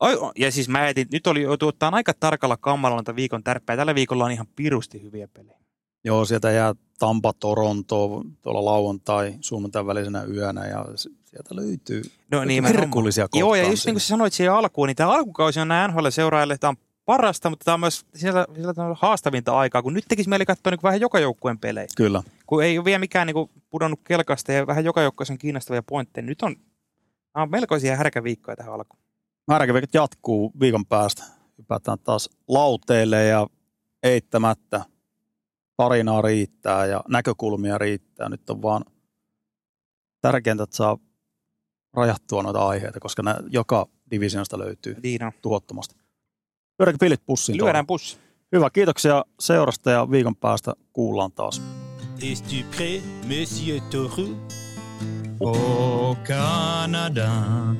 Ai, ja siis mä etin, nyt oli joutu ottaa aika tarkalla kammalla näitä viikon tärppejä. Tällä viikolla on ihan pirusti hyviä pelejä. Joo, sieltä jää Tampa, Toronto tuolla lauantai, sunnuntain välisenä yönä ja sieltä löytyy No niin, mä herkullisia Joo, ja just niin kuin sä sanoit siihen alkuun, niin tämä alkukausi on nämä NHL-seuraajille, tämä on parasta, mutta tämä on myös siellä, siellä on haastavinta aikaa, kun nyt tekisi mieli katsoa niin vähän joka joukkueen pelejä. Kyllä. Kun ei ole vielä mikään niin kuin pudonnut kelkasta ja vähän joka joukkueessa on kiinnostavia pointteja. Nyt on, on melkoisia härkäviikkoja tähän alkuun. Määräkäviikot jatkuu viikon päästä. hypätään taas lauteille ja eittämättä tarinaa riittää ja näkökulmia riittää. Nyt on vaan tärkeintä, että saa rajattua noita aiheita, koska nämä joka divisiosta löytyy on. tuhottomasti. Lyödäänkö pillit pussiin? Lyödään pussi. Hyvä, kiitoksia seurasta ja viikon päästä kuullaan taas. Es-tu prêt, monsieur Toru Au Canada,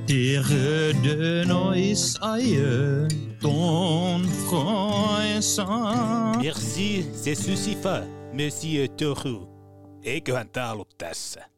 terre de nos aïeux, ton français. Merci, c'est suffisant, monsieur Toru. Eiköhän tää ollut tässä.